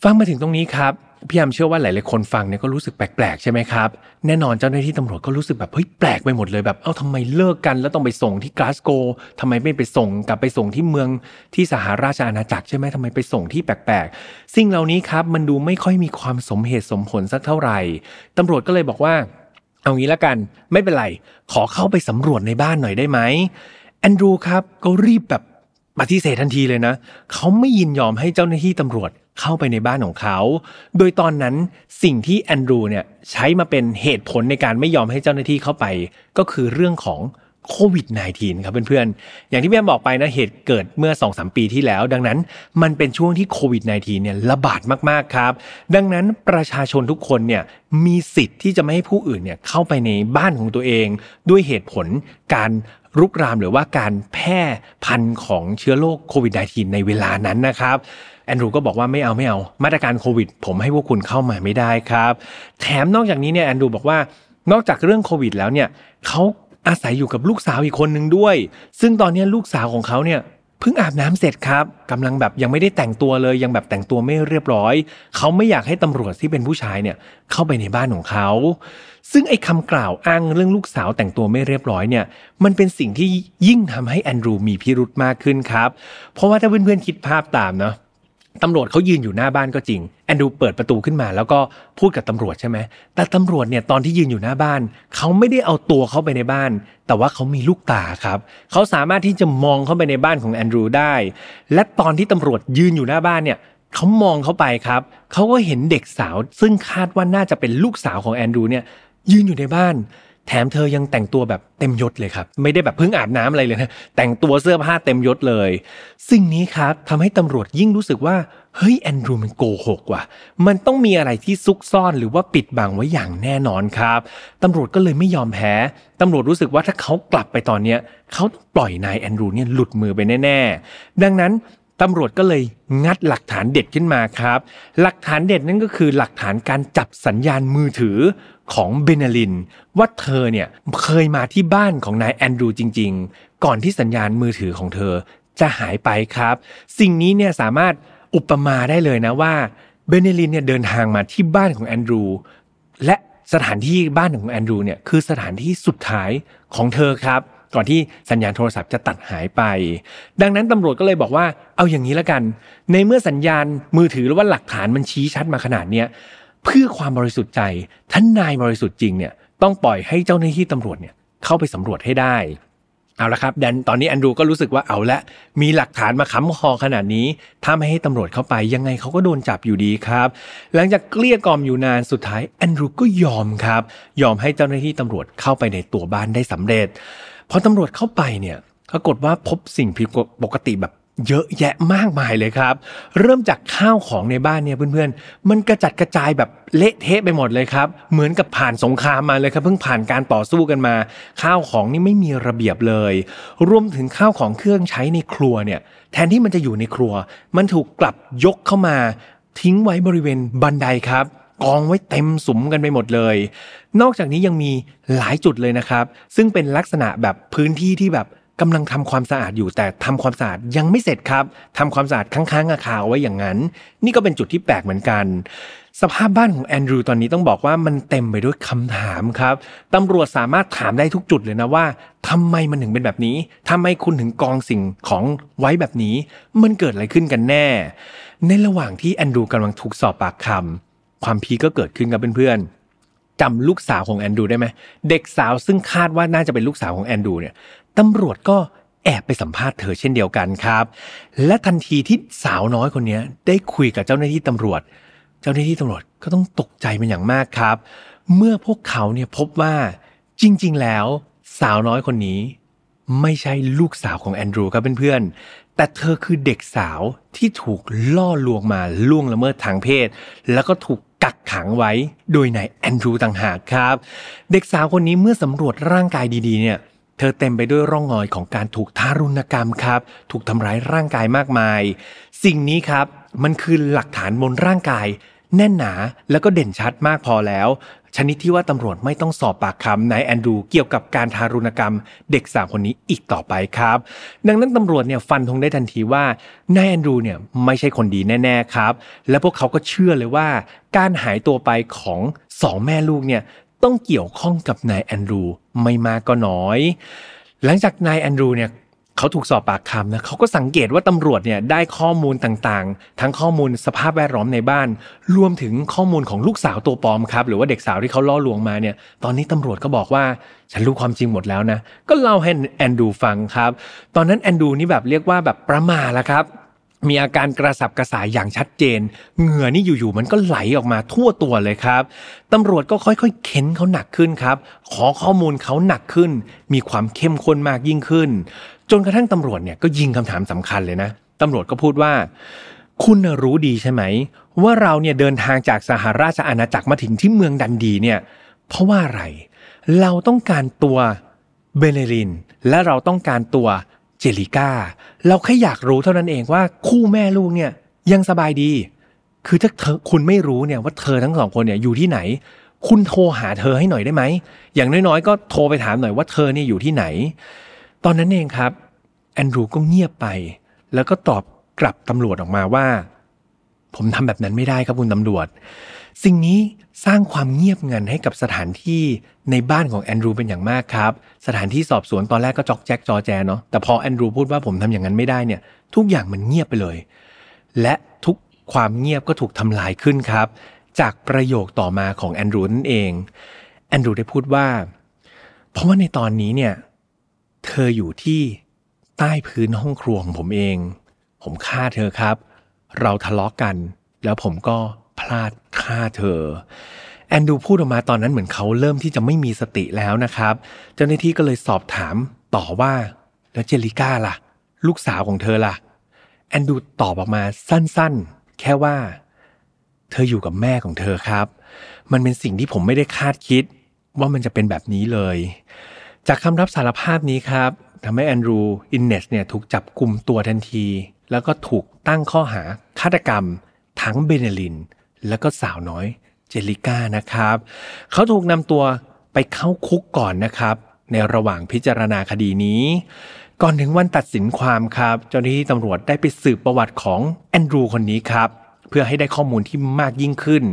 ฟังมาถึงตรงนี้ครับ พี่ยามเชื่อว่าหลายๆคนฟังเนี่ยก็รู้สึกแปลกๆใช่ไหมครับ แน่นอนเจ้าหน้าที่ตำรวจก็รู้สึกแบบเฮ้ยแปลกไปหมดเลยแบบเอ้าทำไมเลิกกัน แล้วต้องไปส่งที่กลาสโกทำไมไม่ไปส่งกลับไปส่งที่เมืองที่สหราชอาณาจักรใช่ไหมทำไมไปส่งที่แปลกๆ สิ่งเหล่านี้ครับมันดูไม่ค่อยมีความสมเหตุสมผลสักเท่าไหร่ตำรวจก็เลยบอกว่า เอางี้ละกันไม่เป็นไรขอเข้าไปสำรวจในบ้านหน่อยได้ไหมแอนดรูครับก็รีบแบบปฏิเสธทันทีเลยนะ เขาไม่ยินยอมให้เจ้าหน้าที่ตำรวจ เข้าไปในบ้านของเขา โดยตอนนั้นสิ่งที่แอนดรูเนี่ยใช้มาเป็นเหตุผลในการไม่ยอมให้เจ้าหน้าที่เข้าไป ก็คือเรื่องของโควิด -19 ครับเพื่อนๆ อย่างที่แม่บอกไปนะ เหตุเกิดเมื่อ2อสปีที่แล้ว ดังนั้นมันเป็นช่วงที่โควิด -19 เนี่ยระบาดมากๆครับ ดังนั้นประชาชนทุกคนเนี่ยมีสิทธิ์ที่จะไม่ให้ผู้อื่นเนี่ยเข้าไปในบ้านของตัวเอง ด้วยเหตุผลการรุกรามหรือว่าการแพร่พันธุ์ของเชื้อโรคโควิด -19 ในเวลานั้นนะครับ อนดรูก็บอกว่าไม่เอาไม่เอา มาตรการโควิด ผมให้พวกคุณเข้ามาไม่ได้ครับ แถมนอกจากนี้เนี่ยแอนดรูบอกว่านอกจากเรื่องโควิด แล้วเนี่ยเขาอาศัยอยู่กับลูกสาวอีกคนหนึ่งด้วย ซึ่งตอนนี้ลูกสาวของเขาเนี่ยเพิ่งอาบน้ำเสร็จครับกำลังแบบยังไม่ได้แต่งตัวเลย ยังแบบแต่งตัวไม่เรียบร้อย เขาไม่อยากให้ตำรวจที่เป็นผู้ชายเนี่ยเข้าไปในบ้านของเขา ซึ่งไอ้คำกล่าวอ้างเรื่องลูกสาวแต่งตัวไม่เรียบร้อยเนี่ย มันเป็นสิ่งที่ยิ่งทำให้แอนดรูมีพิรุธมากขึ้นครับ เพราะว่าถ้าเพื่อนๆคิดภาพตามเนาะ ตำรวจเขายืนอยู่หน้าบ้านก็จริง แอนดูเปิดประตูขึ้นมา แล้วก็พูดกับตำรวจใช่ไหม แต่ตำรวจเนี่ยตอนที่ยืนอยู่หน้าบ้าน เขาไม่ได้เอาตัวเข้าไปในบ้าน แต่ว่าเขามีลูกตาครับ เขาสามารถที่จะมองเข้าไปในบ้านของแอนดรูได้ และตอนที่ตำรวจยืนอยู่หน้าบ้านเนี่ยเขามองเข้าไปครับ เขาก็เห็นเด็กสาว ซึ่งคาดว่าน่าจะเป็นลูกสาวของแอนดรูเนี่ยยืนอยู่ในบ้าน แถมเธอยังแต่งตัวแบบเต็มยศเลยครับ ไม่ได้แบบเพิ่งอาบน้ำอะไรเลยนะ แต่งตัวเสื้อผ้าเต็มยศเลย สิ่งนี้ครับทำให้ตำรวจยิ่งรู้สึกว่า เฮ้ยแอนดรูมันโกหกว่ะ มันต้องมีอะไรที่ซุกซ่อนหรือว่าปิดบังไว้อย่างแน่นอนครับตำรวจก็เลยไม่ยอมแพ้ตำรวจรู้สึกว่าถ้าเขากลับไปตอนเนี้ยเขาต้องปล่อยนายแอนดรูเนี่ยหลุดมือไปแน่ ๆ ดังนั้นตำรวจก็เลยงัดหลักฐานเด็ดขึ้นมาครับ หลักฐานเด็ดนั่นก็คือหลักฐานการจับสัญญาณมือถือ ของเบนาลิน ว่าเธอเนี่ยเคยมาที่บ้านของนายแอนดรูจริง ๆ ก่อนที่สัญญาณมือถือของเธอจะหายไปครับ สิ่งนี้เนี่ยสามารถอุปมาได้เลยนะว่าเบเนลินเนี่ยเดินทางมาที่บ้านของแอนดรู และสถานที่บ้านของแอนดรูเนี่ยคือสถานที่สุดท้ายของเธอครับ ก่อนที่สัญญาณโทรศัพท์จะตัดหายไป ดังนั้นตำรวจก็เลยบอกว่าเอาอย่างนี้ละกัน ในเมื่อสัญญาณมือถือหรือว่าหลักฐานมันชี้ชัดมาขนาดเนี้ย เพื่อความบริสุทธิ์ใจท่านนายบริสุทธิ์จริงเนี่ยต้องปล่อยให้เจ้าหน้าที่ตำรวจเนี่ยเข้าไปสำรวจให้ได้เอาละครับแดนตอนนี้แอนดรูก็รู้สึกว่าเอาละมีหลักฐานมาค้ำคอขนาดนี้ ถ้าไม่ให้ตำรวจเข้าไปยังไงเขาก็โดนจับอยู่ดีครับ หลังจากเกลี้ยกล่อมอยู่นานสุดท้ายแอนดรูก็ยอมครับ ยอมให้เจ้าหน้าที่ตำรวจเข้าไปในตัวบ้านได้สำเร็จพอตำรวจเข้าไปเนี่ยปรากฏว่าพบสิ่งผิดปกติแบบ เยอะแยะมากมายเลยครับ เริ่มจากข้าวของในบ้านเนี่ยเพื่อนๆ มันกระจัดกระจายแบบเละเทะไปหมดเลยครับ เหมือนกับผ่านสงครามมาเลยครับ เพิ่งผ่านการต่อสู้กันมา ข้าวของนี่ไม่มีระเบียบเลย รวมถึงข้าวของเครื่องใช้ในครัวเนี่ยแทนที่มันจะอยู่ในครัว มันถูกกลับยกเข้ามา ทิ้งไว้บริเวณบันไดครับกองไว้เต็มสุมกันไปหมดเลย นอกจากนี้ยังมีหลายจุดเลยนะครับ ซึ่งเป็นลักษณะแบบพื้นที่ที่แบบ กำลังทำความสะอาดอยู่แต่ทำความสะอาดยังไม่เสร็จครับทำความสะอาดค้างๆอาคาไว้อย่างนั้น นี่ก็เป็นจุดที่แปลกเหมือนกัน สภาพบ้านของแอนดรูตอนนี้ต้องบอกว่ามันเต็มไปด้วยคำถามครับตำรวจสามารถถามได้ทุกจุดเลยนะว่าทำไมมันถึงเป็นแบบนี้ทำไมคุณถึงกองสิ่งของไว้แบบนี้ มันเกิดอะไรขึ้นกันแน่ ในระหว่างที่แอนดรูกำลังถูกสอบปากคำความพีก็เกิดขึ้นกับเพื่อนๆจำลูกสาวของแอนดรูได้ไหมเด็กสาวซึ่งคาดว่าน่าจะเป็นลูกสาวของแอนดรูเนี่ย ตำรวจก็แอบไปสัมภาษณ์เธอเช่นเดียวกันครับ และทันทีที่สาวน้อยคนนี้ได้คุยกับเจ้าหน้าที่ตำรวจ เจ้าหน้าที่ตำรวจก็ต้องตกใจเป็นอย่างมากครับ เมื่อพวกเขาเนี่ยพบว่าจริง ๆ แล้วสาวน้อยคนนี้ ไม่ใช่ลูกสาวของแอนดรูครับเพื่อนๆ แต่เธอคือเด็กสาวที่ถูกล่อลวงมาล่วงละเมิดทางเพศ แล้วก็ถูกกักขังไว้โดยนายแอนดรูต่างหากครับ เด็กสาวคนนี้เมื่อสำรวจร่างกายดีๆเนี่ย เธอเต็มไปด้วยร่องรอยของการถูกทารุณกรรมครับ ถูกทำร้ายร่างกายมากมาย สิ่งนี้ครับมันคือหลักฐานบนร่างกาย แน่นหนาแล้วก็เด่นชัดมากพอแล้ว ชนิดที่ว่าตำรวจไม่ต้องสอบปากคำนายแอนดูเกี่ยวกับการทารุณกรรม เด็กสาวคนนี้อีกต่อไปครับ ดังนั้นตำรวจเนี่ยฟันธงได้ทันทีว่านายแอนดูเนี่ยไม่ใช่คนดีแน่ ๆ ครับ และพวกเขาก็เชื่อเลยว่า การหายตัวไปของสองแม่ลูกเนี่ย ต้องเกี่ยวข้องกับนายแอนดรูไม่มากก็น้อย หลังจากนายแอนดรูเนี่ยเขาถูกสอบปากคำนะเขาก็สังเกตว่าตำรวจเนี่ยได้ข้อมูลต่างๆ ทั้งข้อมูลสภาพแวดล้อมในบ้าน รวมถึงข้อมูลของลูกสาวตัวปลอมครับ หรือว่าเด็กสาวที่เขาล่อลวงมาเนี่ย ตอนนี้ตำรวจก็บอกว่าฉันรู้ความจริงหมดแล้วนะ ก็เล่าให้แอนดูฟังครับ ตอนนั้นแอนดูนี่แบบเรียกว่าแบบประมาแล้วครับ มีอาการกระสับกระส่ายอย่างชัดเจน เหงื่อนี่อยู่ๆมันก็ไหลออกมาทั่วตัวเลยครับตำรวจก็ค่อยๆ เค้นเขาหนักขึ้นครับ ขอข้อมูลเขาหนักขึ้น มีความเข้มข้นมากยิ่งขึ้น จนกระทั่งตำรวจเนี่ยก็ยิงคำถามสำคัญเลยนะตำรวจก็พูดว่า คุณรู้ดีใช่ไหม ว่าเราเนี่ยเดินทางจากสหราชอาณาจักรมาถึงที่เมืองดันดีเนี่ย เพราะว่าอะไร เราต้องการตัวเบเนลิน และเราต้องการตัว เจลิก้า เราแค่อยากรู้เท่านั้นเองว่าคู่แม่ลูกเนี่ยยังสบายดี คือถ้าเธอคุณไม่รู้เนี่ยว่าเธอทั้งสองคนเนี่ยอยู่ที่ไหน คุณโทรหาเธอให้หน่อยได้ไหม อย่างน้อยๆ ก็โทรไปถามหน่อยว่าเธอเนี่ยอยู่ที่ไหน ตอนนั้นเองครับแอนดรูก็เงียบไป แล้วก็ตอบกลับตำรวจออกมาว่า ผมทำแบบนั้นไม่ได้ครับคุณตำรวจ สิ่งนี้สร้างความเงียบงันให้กับสถานที่ในบ้านของแอนดรูเป็นอย่างมากครับ สถานที่สอบสวนตอนแรกก็จอกแจ๊กจอแจเนาะแต่พอแอนดรูพูดว่าผมทำอย่างนั้นไม่ได้เนี่ย ทุกอย่างมันเงียบไปเลย และทุกความเงียบก็ถูกทำลายขึ้นครับ จากประโยคต่อมาของแอนดรูนั่นเองแอนดรูได้พูดว่า เพราะว่าในตอนนี้เนี่ย เธออยู่ที่ใต้พื้นห้องครัวของผมเอง ผมฆ่าเธอครับ เราทะเลาะกกัน แล้วผมก็ พลาดฆ่าเธอแอนดูพูดออกมาตอนนั้นเหมือนเขาเริ่มที่จะไม่มีสติแล้วนะครับ เจ้าหน้าที่ก็เลยสอบถามต่อว่าแล้วเจลิก้าล่ะ ลูกสาวของเธอล่ะ แอนดรูว์ตอบออกมาสั้นๆ แค่ว่า เธออยู่กับแม่ของเธอครับ มันเป็นสิ่งที่ผมไม่ได้คาดคิด ว่ามันจะเป็นแบบนี้เลย จากคำรับสารภาพนี้ครับทำให้แอนดรูว์ อินเนสเนี่ยถูกจับกลุ่มตัวทันที แล้วก็ถูกตั้งข้อหาฆาตกรรมทั้งเบนนิลิน แล้วก็สาวน้อยเจลิก้านะครับ เขาถูกนำตัวไปเข้าคุกก่อนนะครับ ในระหว่างพิจารณาคดีนี้ ก่อนถึงวันตัดสินความครับ เจ้าหน้าที่ตำรวจได้ไปสืบประวัติของแอนดรูคนนี้ครับเพื่อให้ได้ข้อมูลที่มากยิ่งขึ้น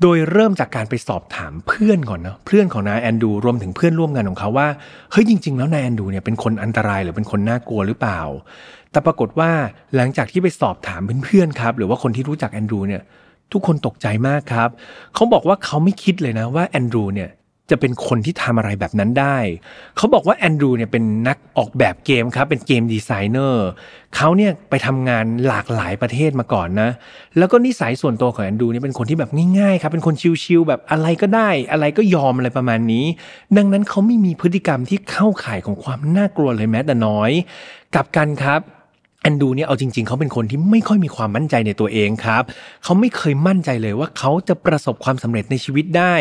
โดยเริ่มจากการไปสอบถามเพื่อนก่อนนะเพื่อนของนายแอนดูรวมถึงเพื่อนร่วมงานของเขาว่าเฮ้ยจริง ๆ แล้วนายแอนดูเนี่ยเป็นคนอันตรายหรือเป็นคนน่ากลัวหรือเปล่า แต่ปรากฏว่าหลังจากที่ไปสอบถามเพื่อนๆครับ หรือว่าคนที่รู้จักแอนดูเนี่ย ทุกคนตกใจมากครับ เขาบอกว่าเขาไม่คิดเลยนะว่าแอนดรูเนี่ยจะเป็นคนที่ทำอะไรแบบนั้นได้ เขาบอกว่าแอนดรูเนี่ยเป็นนักออกแบบเกมครับ เป็นเกมดีไซเนอร์ เขาเนี่ยไปทำงานหลากหลายประเทศมาก่อนนะ แล้วก็นิสัยส่วนตัวของแอนดรูเนี่ยเป็นคนที่แบบง่ายๆครับ เป็นคนชิลๆแบบอะไรก็ได้ อะไรก็ยอมอะไรประมาณนี้ ดังนั้นเขาไม่มีพฤติกรรมที่เข้าข่ายของความน่ากลัวเลยแม้แต่น้อย กลับกันครับ นดูเนี่ยเอาจริง ๆ เขาเป็นคนที่ไม่ค่อยมีความมั่นใจในตัวเองครับ เขาไม่เคยมั่นใจเลยว่าเขาจะประสบความสำเร็จในชีวิตได้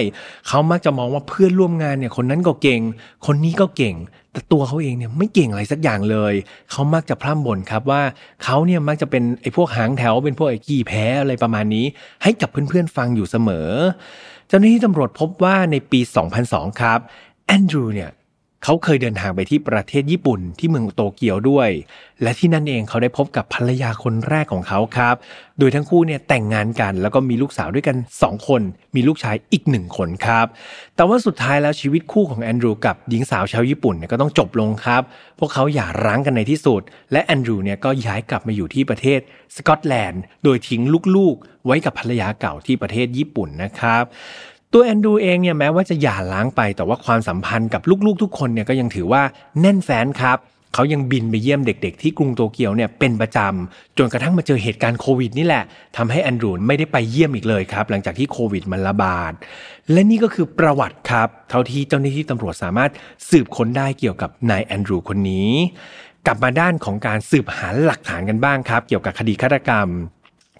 เขามักจะมองว่าเพื่อนร่วมงานเนี่ยคนนั้นก็เก่ง คนนี้ก็เก่ง แต่ตัวเขาเองเนี่ยไม่เก่งอะไรสักอย่างเลย เขามักจะพร่ำบ่นครับว่าเขาเนี่ยมักจะเป็นไอ้พวกหางแถวเป็นพวกไอ้กี้แพ้อะไรประมาณนี้ ให้กับเพื่อนๆฟังอยู่เสมอ เจ้าหน้าที่ตำรวจพบว่าในปี 2002 ครับแอนดรูเนี่ย เขาเคยเดินทางไปที่ประเทศญี่ปุ่นที่เมืองโตเกียวด้วย และที่นั่นเองเขาได้พบกับภรรยาคนแรกของเขาครับ โดยทั้งคู่เนี่ยแต่งงานกัน แล้วก็มีลูกสาวด้วยกัน 2 คน มีลูกชายอีกหนึ่งคนครับ แต่ว่าสุดท้ายแล้วชีวิตคู่ของแอนดรูกับหญิงสาวชาวญี่ปุ่นเนี่ยก็ต้องจบลงครับ พวกเขาหย่าร้างกันในที่สุด และแอนดรูเนี่ยก็ย้ายกลับมาอยู่ที่ประเทศสกอตแลนด์ โดยทิ้งลูกๆ ไว้กับภรรยาเก่าที่ประเทศญี่ปุ่นนะครับ ตัวแอนดูเองเนี่ยแม้ว่าจะหย่าร้างไปแต่ว่าความสัมพันธ์กับลูกๆ ทุกคนเนี่ยก็ยังถือว่าแน่นแฟ้นครับเขายังบินไปเยี่ยมเด็ก ๆ ที่กรุงโตเกียวเนี่ยเป็นประจำจนกระทั่งมาเจอเหตุการณ์โควิดนี่แหละทำให้แอนดรูไม่ได้ไปเยี่ยมอีกเลยครับ หลังจากที่โควิดมันระบาด และนี่ก็คือประวัติครับ เท่าที่เจ้าหน้าที่ตำรวจสามารถสืบค้นได้เกี่ยวกับนายแอนดรูคนนี้ กลับมาด้านของการสืบหาหลักฐานกันบ้างครับ เกี่ยวกับคดีฆาตกรรม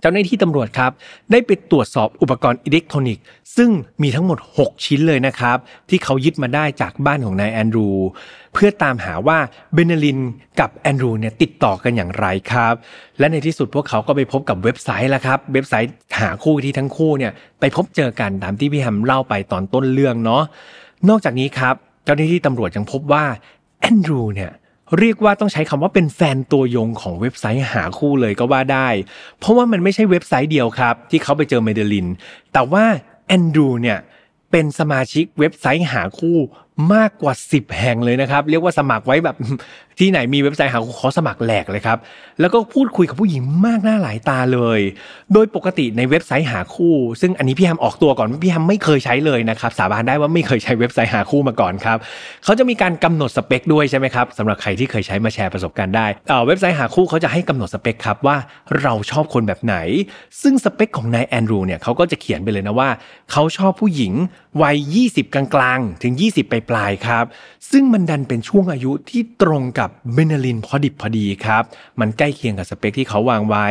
เจ้าหน้าที่ตำรวจครับ ได้ไปตรวจสอบอุปกรณ์อิเล็กทรอนิกส์ ซึ่งมีทั้งหมด 6 ชิ้นเลยนะครับ ที่เขายึดมาได้จากบ้านของนายแอนดรู เพื่อตามหาว่าเบนเนลินกับแอนดรูเนี่ยติดต่อกันอย่างไรครับ และในที่สุดพวกเขาก็ไปพบกับเว็บไซต์แล้วครับ เว็บไซต์หาคู่ที่ทั้งคู่เนี่ยไปพบเจอกันตามที่พี่แฮมเล่าไปตอนต้นเรื่องเนาะนอกจากนี้ครับเจ้าหน้าที่ตำรวจยังพบว่าแอนดรูเนี่ย เรียกว่าต้องใช้คำว่าเป็นแฟนตัวยงของเว็บไซต์หาคู่เลยก็ว่าได้ เพราะว่ามันไม่ใช่เว็บไซต์เดียวครับ ที่เขาไปเจอเบนเนลิน แต่ว่าแอนดรูเนี่ยเป็นสมาชิกเว็บไซต์หาคู่มากกว่า 10 แห่งเลยนะครับ เรียกว่าสมัครไว้แบบ ที่ไหนมีเว็บไซต์หาคู่ขอสมัครแหลกเลยครับ แล้วก็พูดคุยกับผู้หญิงมากหน้าหลายตาเลย โดยปกติในเว็บไซต์หาคู่ ซึ่งอันนี้พี่แฮมออกตัวก่อนว่าพี่แฮมไม่เคยใช้เลยนะครับสาบานได้ว่าไม่เคยใช้เว็บไซต์หาคู่มาก่อนครับเขาจะมีการกำหนดสเปคด้วยใช่ไหมครับสำหรับใครที่เคยใช้มาแชร์ประสบการณ์ได้เว็บไซต์หาคู่เขาจะให้กำหนดสเปคครับว่าเราชอบคนแบบไหน ซึ่งสเปคของนายแอนดรูเนี่ยเขาก็จะเขียนไปเลยนะว่าเขาชอบผู้หญิงวัย 20 กลางๆ ถึง 20ปลายๆครับ ซึ่งมันดันเป็นช่วงอายุที่ตรงกับเบนลินพอดิบพอดีครับ มันใกล้เคียงกับสเปคที่เขาวางไว้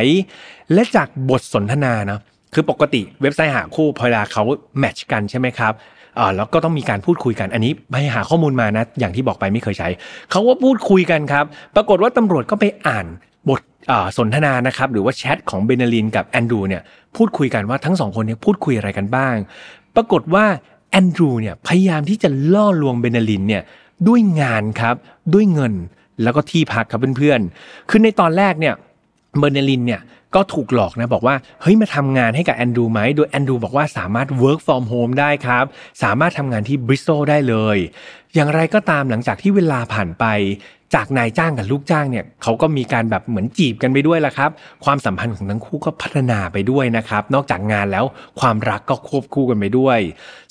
และจากบทสนทนานะคือปกติเว็บไซต์หาคู่พอเวลาเขาแมทช์กันใช่ไหมครับอ่าแล้วก็ต้องมีการพูดคุยกันอันนี้ไปหาข้อมูลมานะ อย่างที่บอกไปไม่เคยใช้ เขาว่าพูดคุยกันครับ ปรากฏว่าตำรวจก็ไปอ่านบทสนทนานะครับหรือว่าแชทของเบนเนลินกับแอนดรูเนี่ยพูดคุยกันว่าทั้งสองคนเนี่ยพูดคุยอะไรกันบ้าง ปรากฏว่าแอนดรูเนี่ยพยายามที่จะล่อลวงเบนเนลินเนี่ย ด้วยงานครับ ด้วยเงินแล้วก็ที่พักครับเพื่อนๆ คือในตอนแรกเนี่ยเบอร์เนลินเนี่ยก็ถูกหลอกนะบอกว่าเฮ้ยมาทำงานให้กับแอนดรูไหมโดยแอนดรูบอกว่าสามารถ work from home ได้ครับ สามารถทำงานที่บริสโตได้เลย อย่างไรก็ตามหลังจากที่เวลาผ่านไป จากนายจ้างกับลูกจ้างเนี่ยเขาก็มีการแบบเหมือนจีบกันไปด้วยละครับ ความสัมพันธ์ของทั้งคู่ก็พัฒนาไปด้วยนะครับ นอกจากงานแล้วความรักก็ควบคู่กันไปด้วย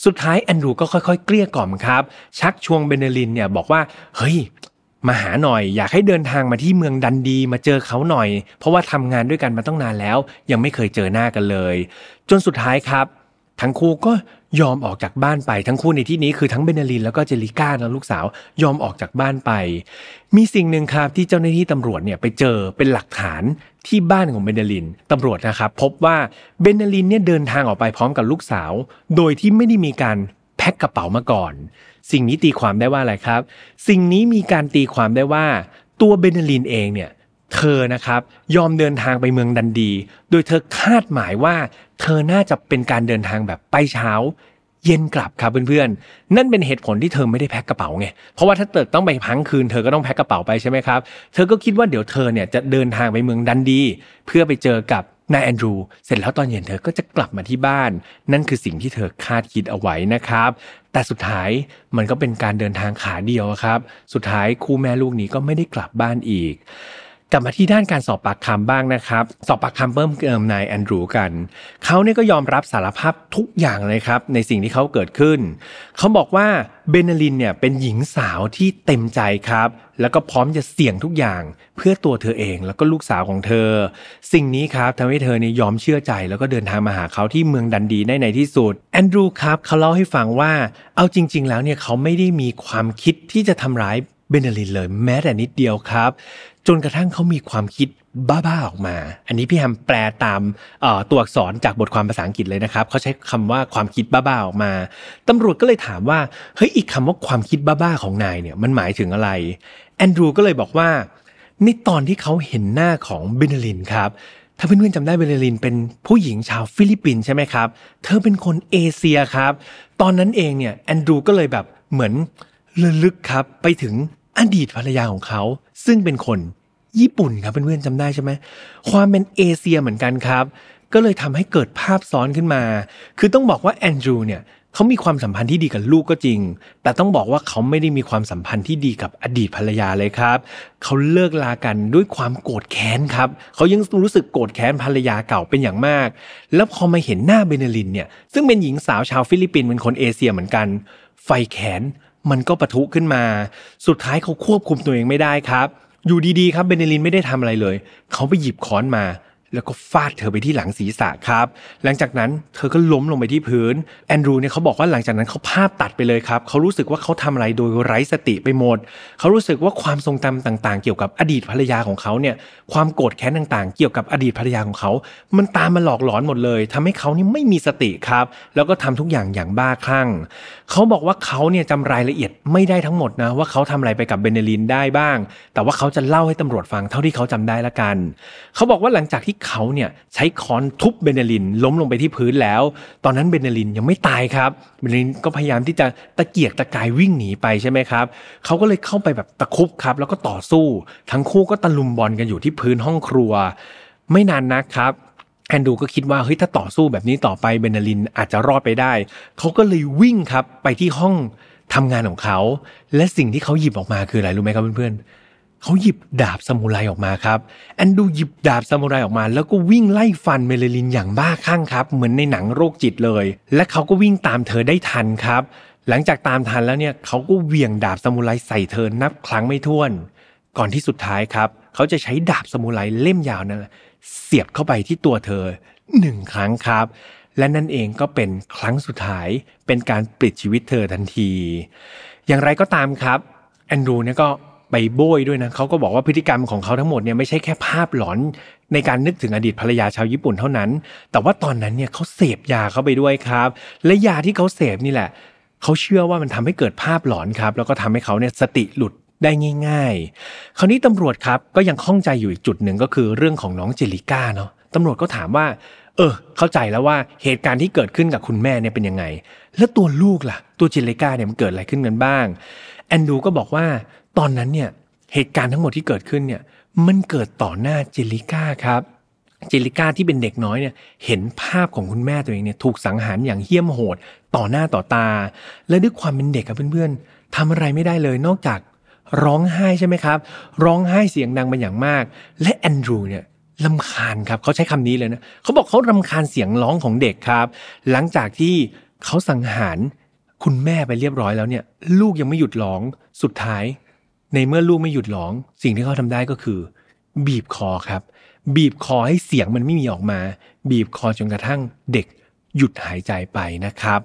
สุดท้ายแอนดรูก็ค่อยๆ เกลี้ยกล่อมครับ ชักชวงเบเนลินเนี่ยบอกว่าเฮ้ยมาหาหน่อยอยากให้เดินทางมาที่เมืองดันดีมาเจอเขาหน่อย เพราะว่าทำงานด้วยกันมาต้องนานแล้ว ยังไม่เคยเจอหน้ากันเลย จนสุดท้ายครับ ทั้งคู่ก็ ยอมออกจากบ้านไปทั้งคู่ในที่นี้คือทั้งเบนลินแล้วก็เจลิก้านะลูกสาวยอมออกจากบ้านไป มีสิ่งหนึ่งครับที่เจ้าหน้าที่ตำรวจเนี่ยไปเจอเป็นหลักฐานที่บ้านของเบนลินตำรวจนะครับพบว่าเบนลินเนี่ยเดินทางออกไปพร้อมกับลูกสาว โดยที่ไม่ได้มีการแพ็คกระเป๋ามาก่อน สิ่งนี้ตีความได้ว่าอะไรครับ สิ่งนี้มีการตีความได้ว่าตัวเบนลินเองเนี่ย เธอนะครับยอมเดินทางไปเมืองดันดี โดยเธอคาดหมายว่า เธอน่าจะเป็นการเดินทางแบบไปเช้า เย็นกลับครับเพื่อนๆ นั่นเป็นเหตุผลที่เธอไม่ได้แพ็คกระเป๋าไง เพราะว่าถ้าเกิดต้องไปพังคืนเธอก็ต้องแพ็คกระเป๋าไปใช่ไหมครับ เธอก็คิดว่าเดี๋ยวเธอเนี่ยจะเดินทางไปเมืองดันดี เพื่อไปเจอกับนายแอนดรูเสร็จแล้วตอนเย็นเธอก็จะกลับมาที่บ้าน นั่นคือสิ่งที่เธอคาดคิดเอาไว้นะครับ แต่สุดท้ายมันก็เป็นการเดินทางขาเดียวครับ สุดท้ายคู่แม่ลูกนี้ก็ไม่ได้กลับบ้านอีก กลับมาที่ด้านการสอบปากคำบ้างนะครับ สอบปากคำเพิ่มเติมนายแอนดรูกัน เขาเนี่ยก็ยอมรับสารภาพทุกอย่างเลยครับ ในสิ่งที่เขาเกิดขึ้น เขาบอกว่าเบนลินเนี่ยเป็นหญิงสาวที่เต็มใจครับ แล้วก็พร้อมจะเสี่ยงทุกอย่าง เพื่อตัวเธอเองแล้วก็ลูกสาวของเธอ สิ่งนี้ครับทำให้เธอเนี่ยยอมเชื่อใจ แล้วก็เดินทางมาหาเขาที่เมืองดันดีได้ในที่สุดแอนดรูครับเขาเล่าให้ฟังว่าเอาจริง ๆ แล้วเนี่ยเขาไม่ได้มีความคิดที่จะทำร้าย เบนลินเลยแม้แต่นิดเดียวครับ จนกระทั่งเขามีความคิดบ้าๆออกมา อันนี้พี่แฮมแปลตามตัวอักษรจากบทความภาษาอังกฤษเลยนะครับเขาใช้คำว่าความคิดบ้าๆออกมาตำรวจก็เลยถามว่าเฮ้ยอีกคำว่าความคิดบ้าๆของนายเนี่ยมันหมายถึงอะไรแอนดรูก็เลยบอกว่าในตอนที่เขาเห็นหน้าของเบนลินครับถ้าเพื่อนๆจำได้เบนลินเป็นผู้หญิงชาวฟิลิปปินส์ใช่ไหมครับ เธอเป็นคนเอเชียครับ ตอนนั้นเองเนี่ยแอนดรูก็เลยแบบเหมือนระลึกครับไปถึง อดีตภรรยาของเขา ซึ่งเป็นคนญี่ปุ่นครับเพื่อนๆจำได้ใช่ไหมความเป็นเอเชียเหมือนกันครับ ก็เลยทำให้เกิดภาพซ้อนขึ้นมา คือต้องบอกว่าแอนดรูเนี่ยเขามีความสัมพันธ์ที่ดีกับลูกก็จริง แต่ต้องบอกว่าเขาไม่ได้มีความสัมพันธ์ที่ดีกับอดีตภรรยาเลยครับเขาเลิกลากันด้วยความโกรธแค้นครับเขายังรู้สึกโกรธแค้นภรรยาเก่าเป็นอย่างมาก แล้วพอมาเห็นหน้าเบนเนลินเนี่ยซึ่งเป็นหญิงสาวชาวฟิลิปปินส์เป็นคนเอเชียเหมือนกัน ไฟแค้น มันก็ปะทุขึ้นมา สุดท้ายเขาควบคุมตัวเองไม่ได้ครับ อยู่ดีๆ ครับเบนเนลินไม่ได้ทำอะไรเลย เขาไปหยิบค้อนมา แล้วก็ฟาดเธอไปที่หลังศีรษะครับ หลังจากนั้นเธอก็ล้มลงไปที่พื้น แอนดรูเนี่ยเขาบอกว่าหลังจากนั้นเขาภาพตัดไปเลยครับ เขารู้สึกว่าเขาทำอะไรโดยไร้สติไปหมด เขารู้สึกว่าความทรงจำต่างๆ เกี่ยวกับอดีตภรรยาของเขาเนี่ย ความโกรธแค้นต่างๆ เกี่ยวกับอดีตภรรยาของเขา มันตามมาหลอกหลอนหมดเลยทำให้เขานี่ไม่มีสติครับ แล้วก็ทำทุกอย่างอย่างบ้าคลั่ง เขาบอกว่าเขาเนี่ยจำรายละเอียดไม่ได้ทั้งหมดนะว่าเขาทำอะไรไปกับเบเนลินได้บ้าง แต่ว่าเขาจะเล่าให้ตำรวจฟังเท่าที่เขาจำได้ละกัน เขาบอกว่าหลังจากที่เขาเนี่ยใช้ค้อนทุบเบนเนลินล้มลงไปที่พื้นแล้ว ตอนนั้นเบนเนลินยังไม่ตายครับเบนเนลินก็พยายามที่จะตะเกียกตะกายวิ่งหนีไปใช่ไหมครับเขาก็เลยเข้าไปแบบตะคุบครับ แล้วก็ต่อสู้ ทั้งคู่ก็ตะลุมบอลกันอยู่ที่พื้นห้องครัว ไม่นานนักครับแอนดูก็คิดว่าเฮ้ยถ้าต่อสู้แบบนี้ต่อไปเบนาลินอาจจะรอดไปได้เขาก็เลยวิ่งครับไปที่ห้องทำงานของเขา และสิ่งที่เขาหยิบออกมาคืออะไรรู้ไหมครับเพื่อนๆ เขาหยิบดาบซามูไรออกมาครับแอนดูหยิบดาบซามูไรออกมา แล้วก็วิ่งไล่ฟันเมเลลินอย่างบ้าคลั่งครับ เหมือนในหนังโรคจิตเลย และเขาก็วิ่งตามเธอได้ทันครับ หลังจากตามทันแล้วเนี่ยเขาก็เหวี่ยงดาบซามูไรใส่เธอนับครั้งไม่ถ้วน ก่อนที่สุดท้ายครับเขาจะใช้ดาบซามูไรเล่มยาวนั้นเสียบเข้าไปที่ตัวเธอหนึ่งครั้งครับ และนั่นเองก็เป็นครั้งสุดท้ายเป็นการปลิดชีวิตเธอทันที อย่างไรก็ตามครับแอนดรูเนี่ยก็ ไปโบยด้วยนะเขาก็บอกว่าพฤติกรรมของเขาทั้งหมดเนี่ยไม่ใช่แค่ภาพหลอนในการนึกถึงอดีตภรรยาชาวญี่ปุ่นเท่านั้น แต่ว่าตอนนั้นเนี่ยเขาเสพยาเข้าไปด้วยครับ และยาที่เขาเสพนี่แหละเขาเชื่อว่ามันทำให้เกิดภาพหลอนครับ แล้วก็ทำให้เขาเนี่ยสติหลุดได้ง่าย ๆ คราวนี้ตำรวจครับก็ยังข้องใจอยู่อีกจุดหนึ่งก็คือเรื่องของน้องเจลิก้าเนาะตำรวจก็ถามว่า เออ เข้าใจแล้วว่าเหตุการณ์ที่เกิดขึ้นกับคุณแม่เนี่ยเป็นยังไง แล้วตัวลูกล่ะ ตัวเจลิก้าเนี่ยมันเกิดอะไรขึ้นกันบ้าง แอนดูก็บอกว่า ตอนนั้นเนี่ยเหตุการณ์ทั้งหมดที่เกิดขึ้นเนี่ยมันเกิดต่อหน้าเจลิก้าครับ เจลิก้าที่เป็นเด็กน้อยเนี่ยเห็นภาพของคุณแม่ตัวเองเนี่ยถูกสังหารอย่างเหี้ยมโหด ต่อหน้าต่อตา และด้วยความเป็นเด็กครับเพื่อนๆทำอะไรไม่ได้เลยนอกจากร้องไห้ใช่ไหมครับ ร้องไห้เสียงดังเป็นอย่างมาก และแอนดรูเนี่ยลำคาญครับเขาใช้คำนี้เลยนะเขาบอกเขาลำคาญเสียงร้องของเด็กครับ หลังจากที่เขาสังหารคุณแม่ไปเรียบร้อยแล้วเนี่ย ลูกยังไม่หยุดร้องสุดท้าย ในเมื่อลูกไม่หยุดร้อง สิ่งที่เขาทำได้ก็คือ บีบคอครับ บีบคอให้เสียงมันไม่มีออกมา บีบคอจนกระทั่งเด็กหยุดหายใจไปนะครับ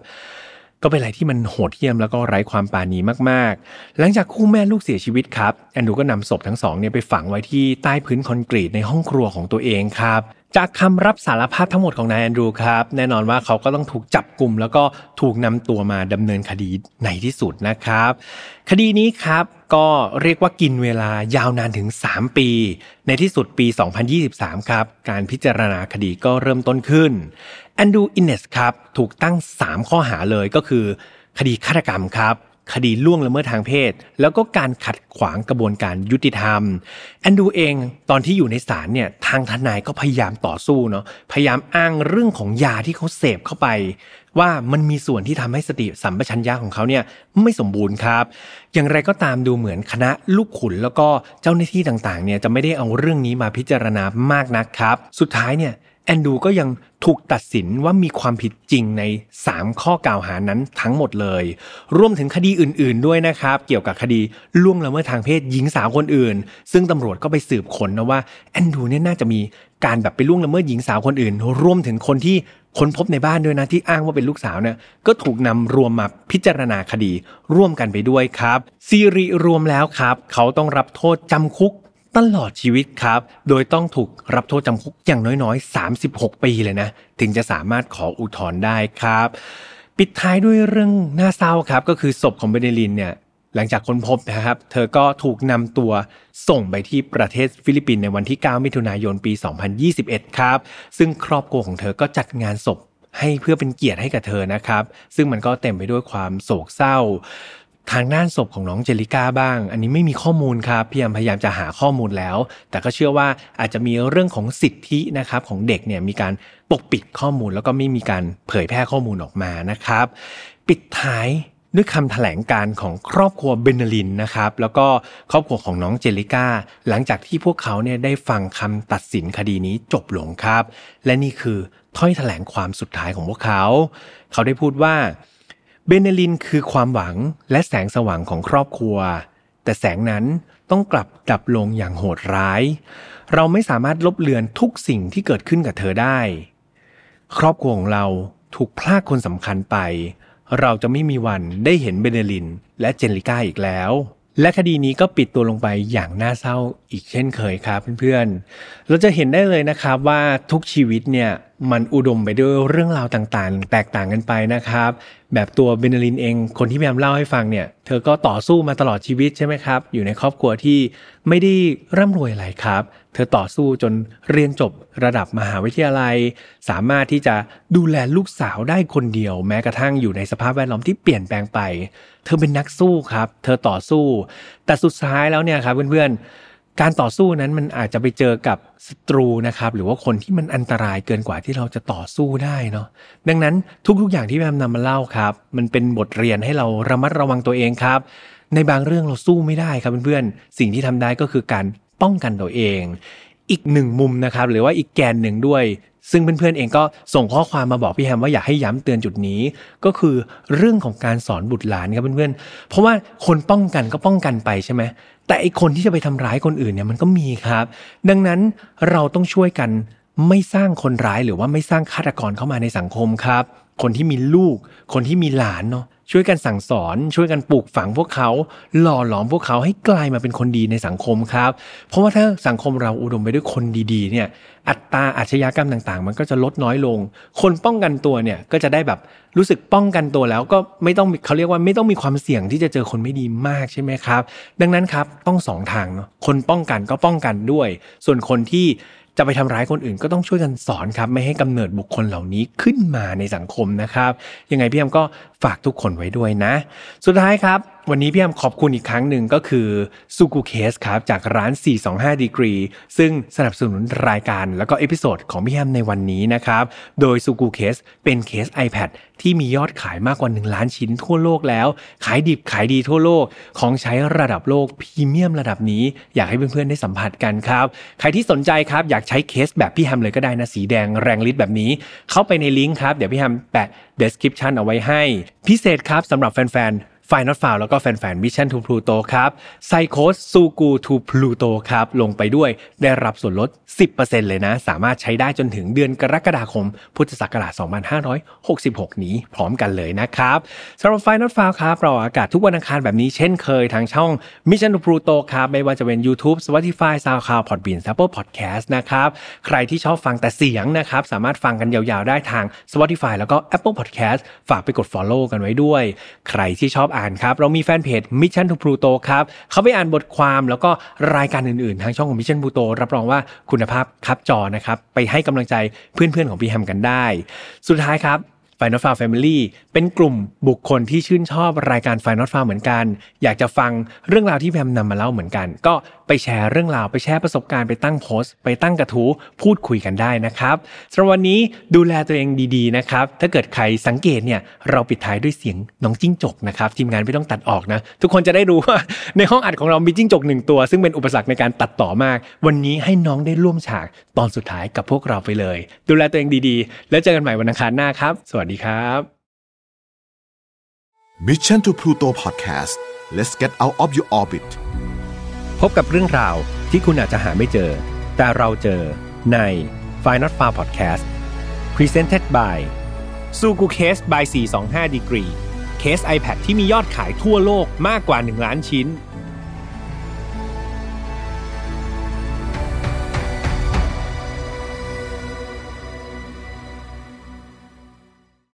ก็เป็นอะไรที่มันโหดเหี้ยมแล้วก็ไร้ความปราณีมากๆ หลังจากคู่แม่ลูกเสียชีวิตครับแอนดรูก็นำศพทั้งสองเนี่ยไปฝังไว้ที่ใต้พื้นคอนกรีตในห้องครัวของตัวเองครับจากคำรับสารภาพทั้งหมดของนายแอนดรูครับแน่นอนว่าเขาก็ต้องถูกจับกลุ่ม แล้วก็ถูกนำตัวมาดำเนินคดีในที่สุดนะครับ คดีนี้ครับ ก็เรียกว่ากินเวลายาวนานถึง 3 ปี ในที่สุดปี 2023 ครับ การพิจารณาคดีก็เริ่มต้นขึ้นแอนดูอินเนสครับ ถูกตั้ง 3 ข้อหาเลยก็คือ คดีฆาตกรรมครับ คดีล่วงละเมิดทางเพศ แล้วก็การขัดขวางกระบวนการยุติธรรมแอนดูเองตอนที่อยู่ในศาลเนี่ยทางทนายก็พยายามต่อสู้เนาะพยายามอ้างเรื่องของยาที่เขาเสพเข้าไป ว่ามันมีส่วนที่ทำให้สติสัมปชัญญะของเขาเนี่ยไม่สมบูรณ์ครับ อย่างไรก็ตามดูเหมือนคณะลูกขุนแล้วก็เจ้าหน้าที่ต่างๆเนี่ยจะไม่ได้เอาเรื่องนี้มาพิจารณามากนักครับ สุดท้ายเนี่ยแอนดูก็ยังถูกตัดสินว่ามีความผิดจริงใน 3 ข้อกล่าวหานั้นทั้งหมดเลย รวมถึงคดีอื่นๆด้วยนะครับ เกี่ยวกับคดีล่วงละเมิดทางเพศหญิงสาวคนอื่น ซึ่งตำรวจก็ไปสืบค้นนะว่าแอนดูเนี่ยน่าจะมีการแบบไปล่วงละเมิดหญิงสาวคนอื่น รวมถึงคนที่ ค้นพบในบ้านด้วยนะที่อ้างว่าเป็นลูกสาวเนี่ยก็ถูกนำรวมมาพิจารณาคดีร่วมกันไปด้วยครับ ซีรีรวมแล้วครับ เขาต้องรับโทษจำคุกตลอดชีวิตครับ โดยต้องถูกรับโทษจำคุกอย่างน้อยๆ 36 ปีเลยนะ ถึงจะสามารถขออุทธรณ์ได้ครับ ปิดท้ายด้วยเรื่องน่าเศร้าครับ ก็คือศพของเบเนลินเนี่ย หลังจากค้นพบนะครับ เธอก็ถูกนำตัวส่งไปที่ประเทศฟิลิปปินส์ในวันที่ 9 มิถุนายนปี 2021 ครับ ซึ่งครอบครัวของเธอก็จัดงานศพให้เพื่อเป็นเกียรติให้กับเธอนะครับ ซึ่งมันก็เต็มไปด้วยความโศกเศร้า ทางด้านศพของน้องเจลิก้าบ้าง อันนี้ไม่มีข้อมูลครับพี่ยามพยายามจะหาข้อมูลแล้ว แต่ก็เชื่อว่าอาจจะมีเรื่องของสิทธินะครับของเด็กเนี่ยมีการปกปิดข้อมูลแล้วก็ไม่มีการเผยแพร่ข้อมูลออกมานะครับ ปิดท้าย ด้วยคำแถลงการของครอบครัวเบนนาลินนะครับ แล้วก็ครอบครัวของน้องเจลิก้า หลังจากที่พวกเขาเนี่ยได้ฟังคำตัดสินคดีนี้จบลงครับ และนี่คือถ้อยแถลงความสุดท้ายของพวกเขา เขาได้พูดว่าเบเนลินคือความหวังและแสงสว่างของครอบครัว แต่แสงนั้นต้องกลับดับลงอย่างโหดร้าย เราไม่สามารถลบเลือนทุกสิ่งที่เกิดขึ้นกับเธอได้ ครอบครัวของเราถูกพลากคนสำคัญไป เราจะไม่มีวันได้เห็นเบเนลิน และเจนลิก้าอีกแล้ว และคดีนี้ก็ปิดตัวลงไปอย่างน่าเศร้าอีกเช่นเคยครับเพื่อนๆ เราจะเห็นได้เลยนะครับว่าทุกชีวิตเนี่ย มันอุดมไปด้วยเรื่องราวต่างๆ แตกต่างกันไปนะครับ แบบตัวเบนลินเอง คนที่พยายามเล่าให้ฟังเนี่ย เธอก็ต่อสู้มาตลอดชีวิตใช่ไหมครับ อยู่ในครอบครัวที่ไม่ได้ร่ำรวยอะไรครับ เธอต่อสู้จนเรียนจบระดับมหาวิทยาลัย สามารถที่จะดูแลลูกสาวได้คนเดียว แม้กระทั่งอยู่ในสภาพแวดล้อมที่เปลี่ยนแปลงไป เธอเป็นนักสู้ครับ เธอต่อสู้ แต่สุดท้ายแล้วเนี่ยครับเพื่อนๆ การต่อสู้นั้นมันอาจจะไปเจอกับศัตรูนะครับหรือว่าคนที่มันอันตรายเกินกว่าที่เราจะต่อสู้ได้เนาะดังนั้นทุกๆอย่างที่แมมนำมาเล่าครับ มันเป็นบทเรียนให้เราระมัดระวังตัวเองครับ ในบางเรื่องเราสู้ไม่ได้ครับเพื่อนๆสิ่งที่ทำได้ก็คือการป้องกันตัวเอง อีกหนึ่งมุมนะครับหรือว่าอีกแกนหนึ่งด้วย ซึ่งเพื่อนๆเองก็ส่งข้อความมาบอกพี่แฮมว่าอยากให้ย้ำเตือนจุดนี้ ก็คือเรื่องของการสอนบุตรหลานครับเพื่อนๆ เพราะว่าคนป้องกันก็ป้องกันไปใช่ไหมแต่ไอคนที่จะไปทำร้ายคนอื่นเนี่ยมันก็มีครับ ดังนั้นเราต้องช่วยกันไม่สร้างคนร้ายหรือว่าไม่สร้างฆาตกรเข้ามาในสังคมครับ คนที่มีลูก คนที่มีหลานเนาะ ช่วยกันสั่งสอน ช่วยกันปลูกฝังพวกเขา หล่อหลอมพวกเขาให้กลายมาเป็นคนดีในสังคมครับ เพราะว่าถ้าสังคมเราอุดมไปด้วยคนดีๆเนี่ยอัตราอาชญากรรมต่างๆ มันก็จะลดน้อยลง คนป้องกันตัวเนี่ยก็จะได้แบบรู้สึกป้องกันตัวแล้วก็ไม่ต้องเขาเรียกว่าไม่ต้องมีความเสี่ยงที่จะเจอคนไม่ดีมากใช่ไหมครับ ดังนั้นครับต้องสองทางเนาะคนป้องกันก็ป้องกันด้วย ส่วนคนที่จะไปทำร้ายคนอื่นก็ต้องช่วยกันสอนครับ ไม่ให้กำเนิดบุคคลเหล่านี้ขึ้นมาในสังคมนะครับ ยังไงพี่แฮมก็ ฝากทุกคนไว้ด้วยนะ สุดท้ายครับ วันนี้พี่แฮมขอบคุณอีกครั้งหนึ่งก็คือซูกูเคสครับจากร้าน 425 Degree ซึ่งสนับสนุนรายการแล้วก็ episode ของพี่แฮมในวันนี้นะครับ โดยซูกูเคสเป็นเคส iPad ที่มียอดขายมากกว่า 1 ล้านชิ้นทั่วโลกแล้ว ขายดิบขายดีทั่วโลก ของใช้ระดับโลกพรีเมียมระดับนี้ อยากให้เพื่อนๆได้สัมผัสกันครับ ใครที่สนใจครับอยากใช้เคสแบบพี่แฮมเลยก็ได้นะสีแดงแรงฤทธิ์แบบนี้ เข้าไปในลิงก์ครับเดี๋ยวพี่แฮมแปะ description เอาไว้ให้พิเศษครับสำหรับแฟน ๆ f i n a l f i l แล้วก็แฟนๆ Mission to Pluto ครับไซโคสซูกู to Pluto ครับ ลงไปด้วยได้รับส่วนลด 10%เลยนะ สามารถใช้ได้จนถึงเดือนกรกฎาคม พุทธศักราช 2566 นี้พร้อมกันเลยนะครับสำหรับ Final f i l ครับเราอากาศทุกวันอังคารแบบนี้เช่นเคยทางช่อง Mission to Pluto ครับ ไม่ว่าจะเป็น YouTube Spotify SoundCloud Podbean Apple Podcast นะครับ ใครที่ชอบฟังแต่เสียงนะครับ สามารถฟังกันยาวๆได้ทาง Spotify แล้วก็ Apple Podcast ฝากไปกด Follow กันไว้ด้วย ใครที่ชอบอ่านครับ เรามีแฟนเพจ Mission to Pluto ครับเขาไปอ่านบทความแล้วก็รายการอื่นๆ ทางช่องของ Mission Pluto รับรองว่าคุณภาพครับจอนะครับ ไปให้กำลังใจเพื่อนๆของพี่แฮมกันได้ สุดท้ายครับ Final f a r Family เป็นกลุ่มบุคคลที่ชื่นชอบรายการ Final f a r เหมือนกัน อยากจะฟังเรื่องราวที่แพมนำมาเล่าเหมือนกัน ก็ ไปแชร์เรื่องราวไปแชร์ประสบการณ์ไปตั้งโพสต์ ไปตั้งกระทู้พูดคุยกันได้นะครับสำหรับวันนี้ดูแลตัวเองดีๆนะครับถ้าเกิดใครสังเกตเนี่ยเราปิดท้ายด้วยเสียงน้องจิ้งจกนะครับทีมงานไม่ต้องตัดออกนะทุกคนจะได้รู้ว่าในห้องอัดของเรามีจิ้งจกหนึ่งตัว ซึ่งเป็นอุปสรรคในการตัดต่อมาก วันนี้ให้น้องได้ร่วมฉากตอนสุดท้ายกับพวกเราไปเลย ดูแลตัวเองดีๆ แล้วเจอกันใหม่วันอังคารหน้าครับ สวัสดีครับ Mission to Pluto Podcast let's get out of your orbit พบกับเรื่องราวที่คุณอาจจะหาไม่เจอ แต่เราเจอใน f i n a l f a r Podcast Presented by s u g u Case by 425 Degree เคส iPad ที่มียอดขายทั่วโลกมากกว่า 1 ล้านชิ้น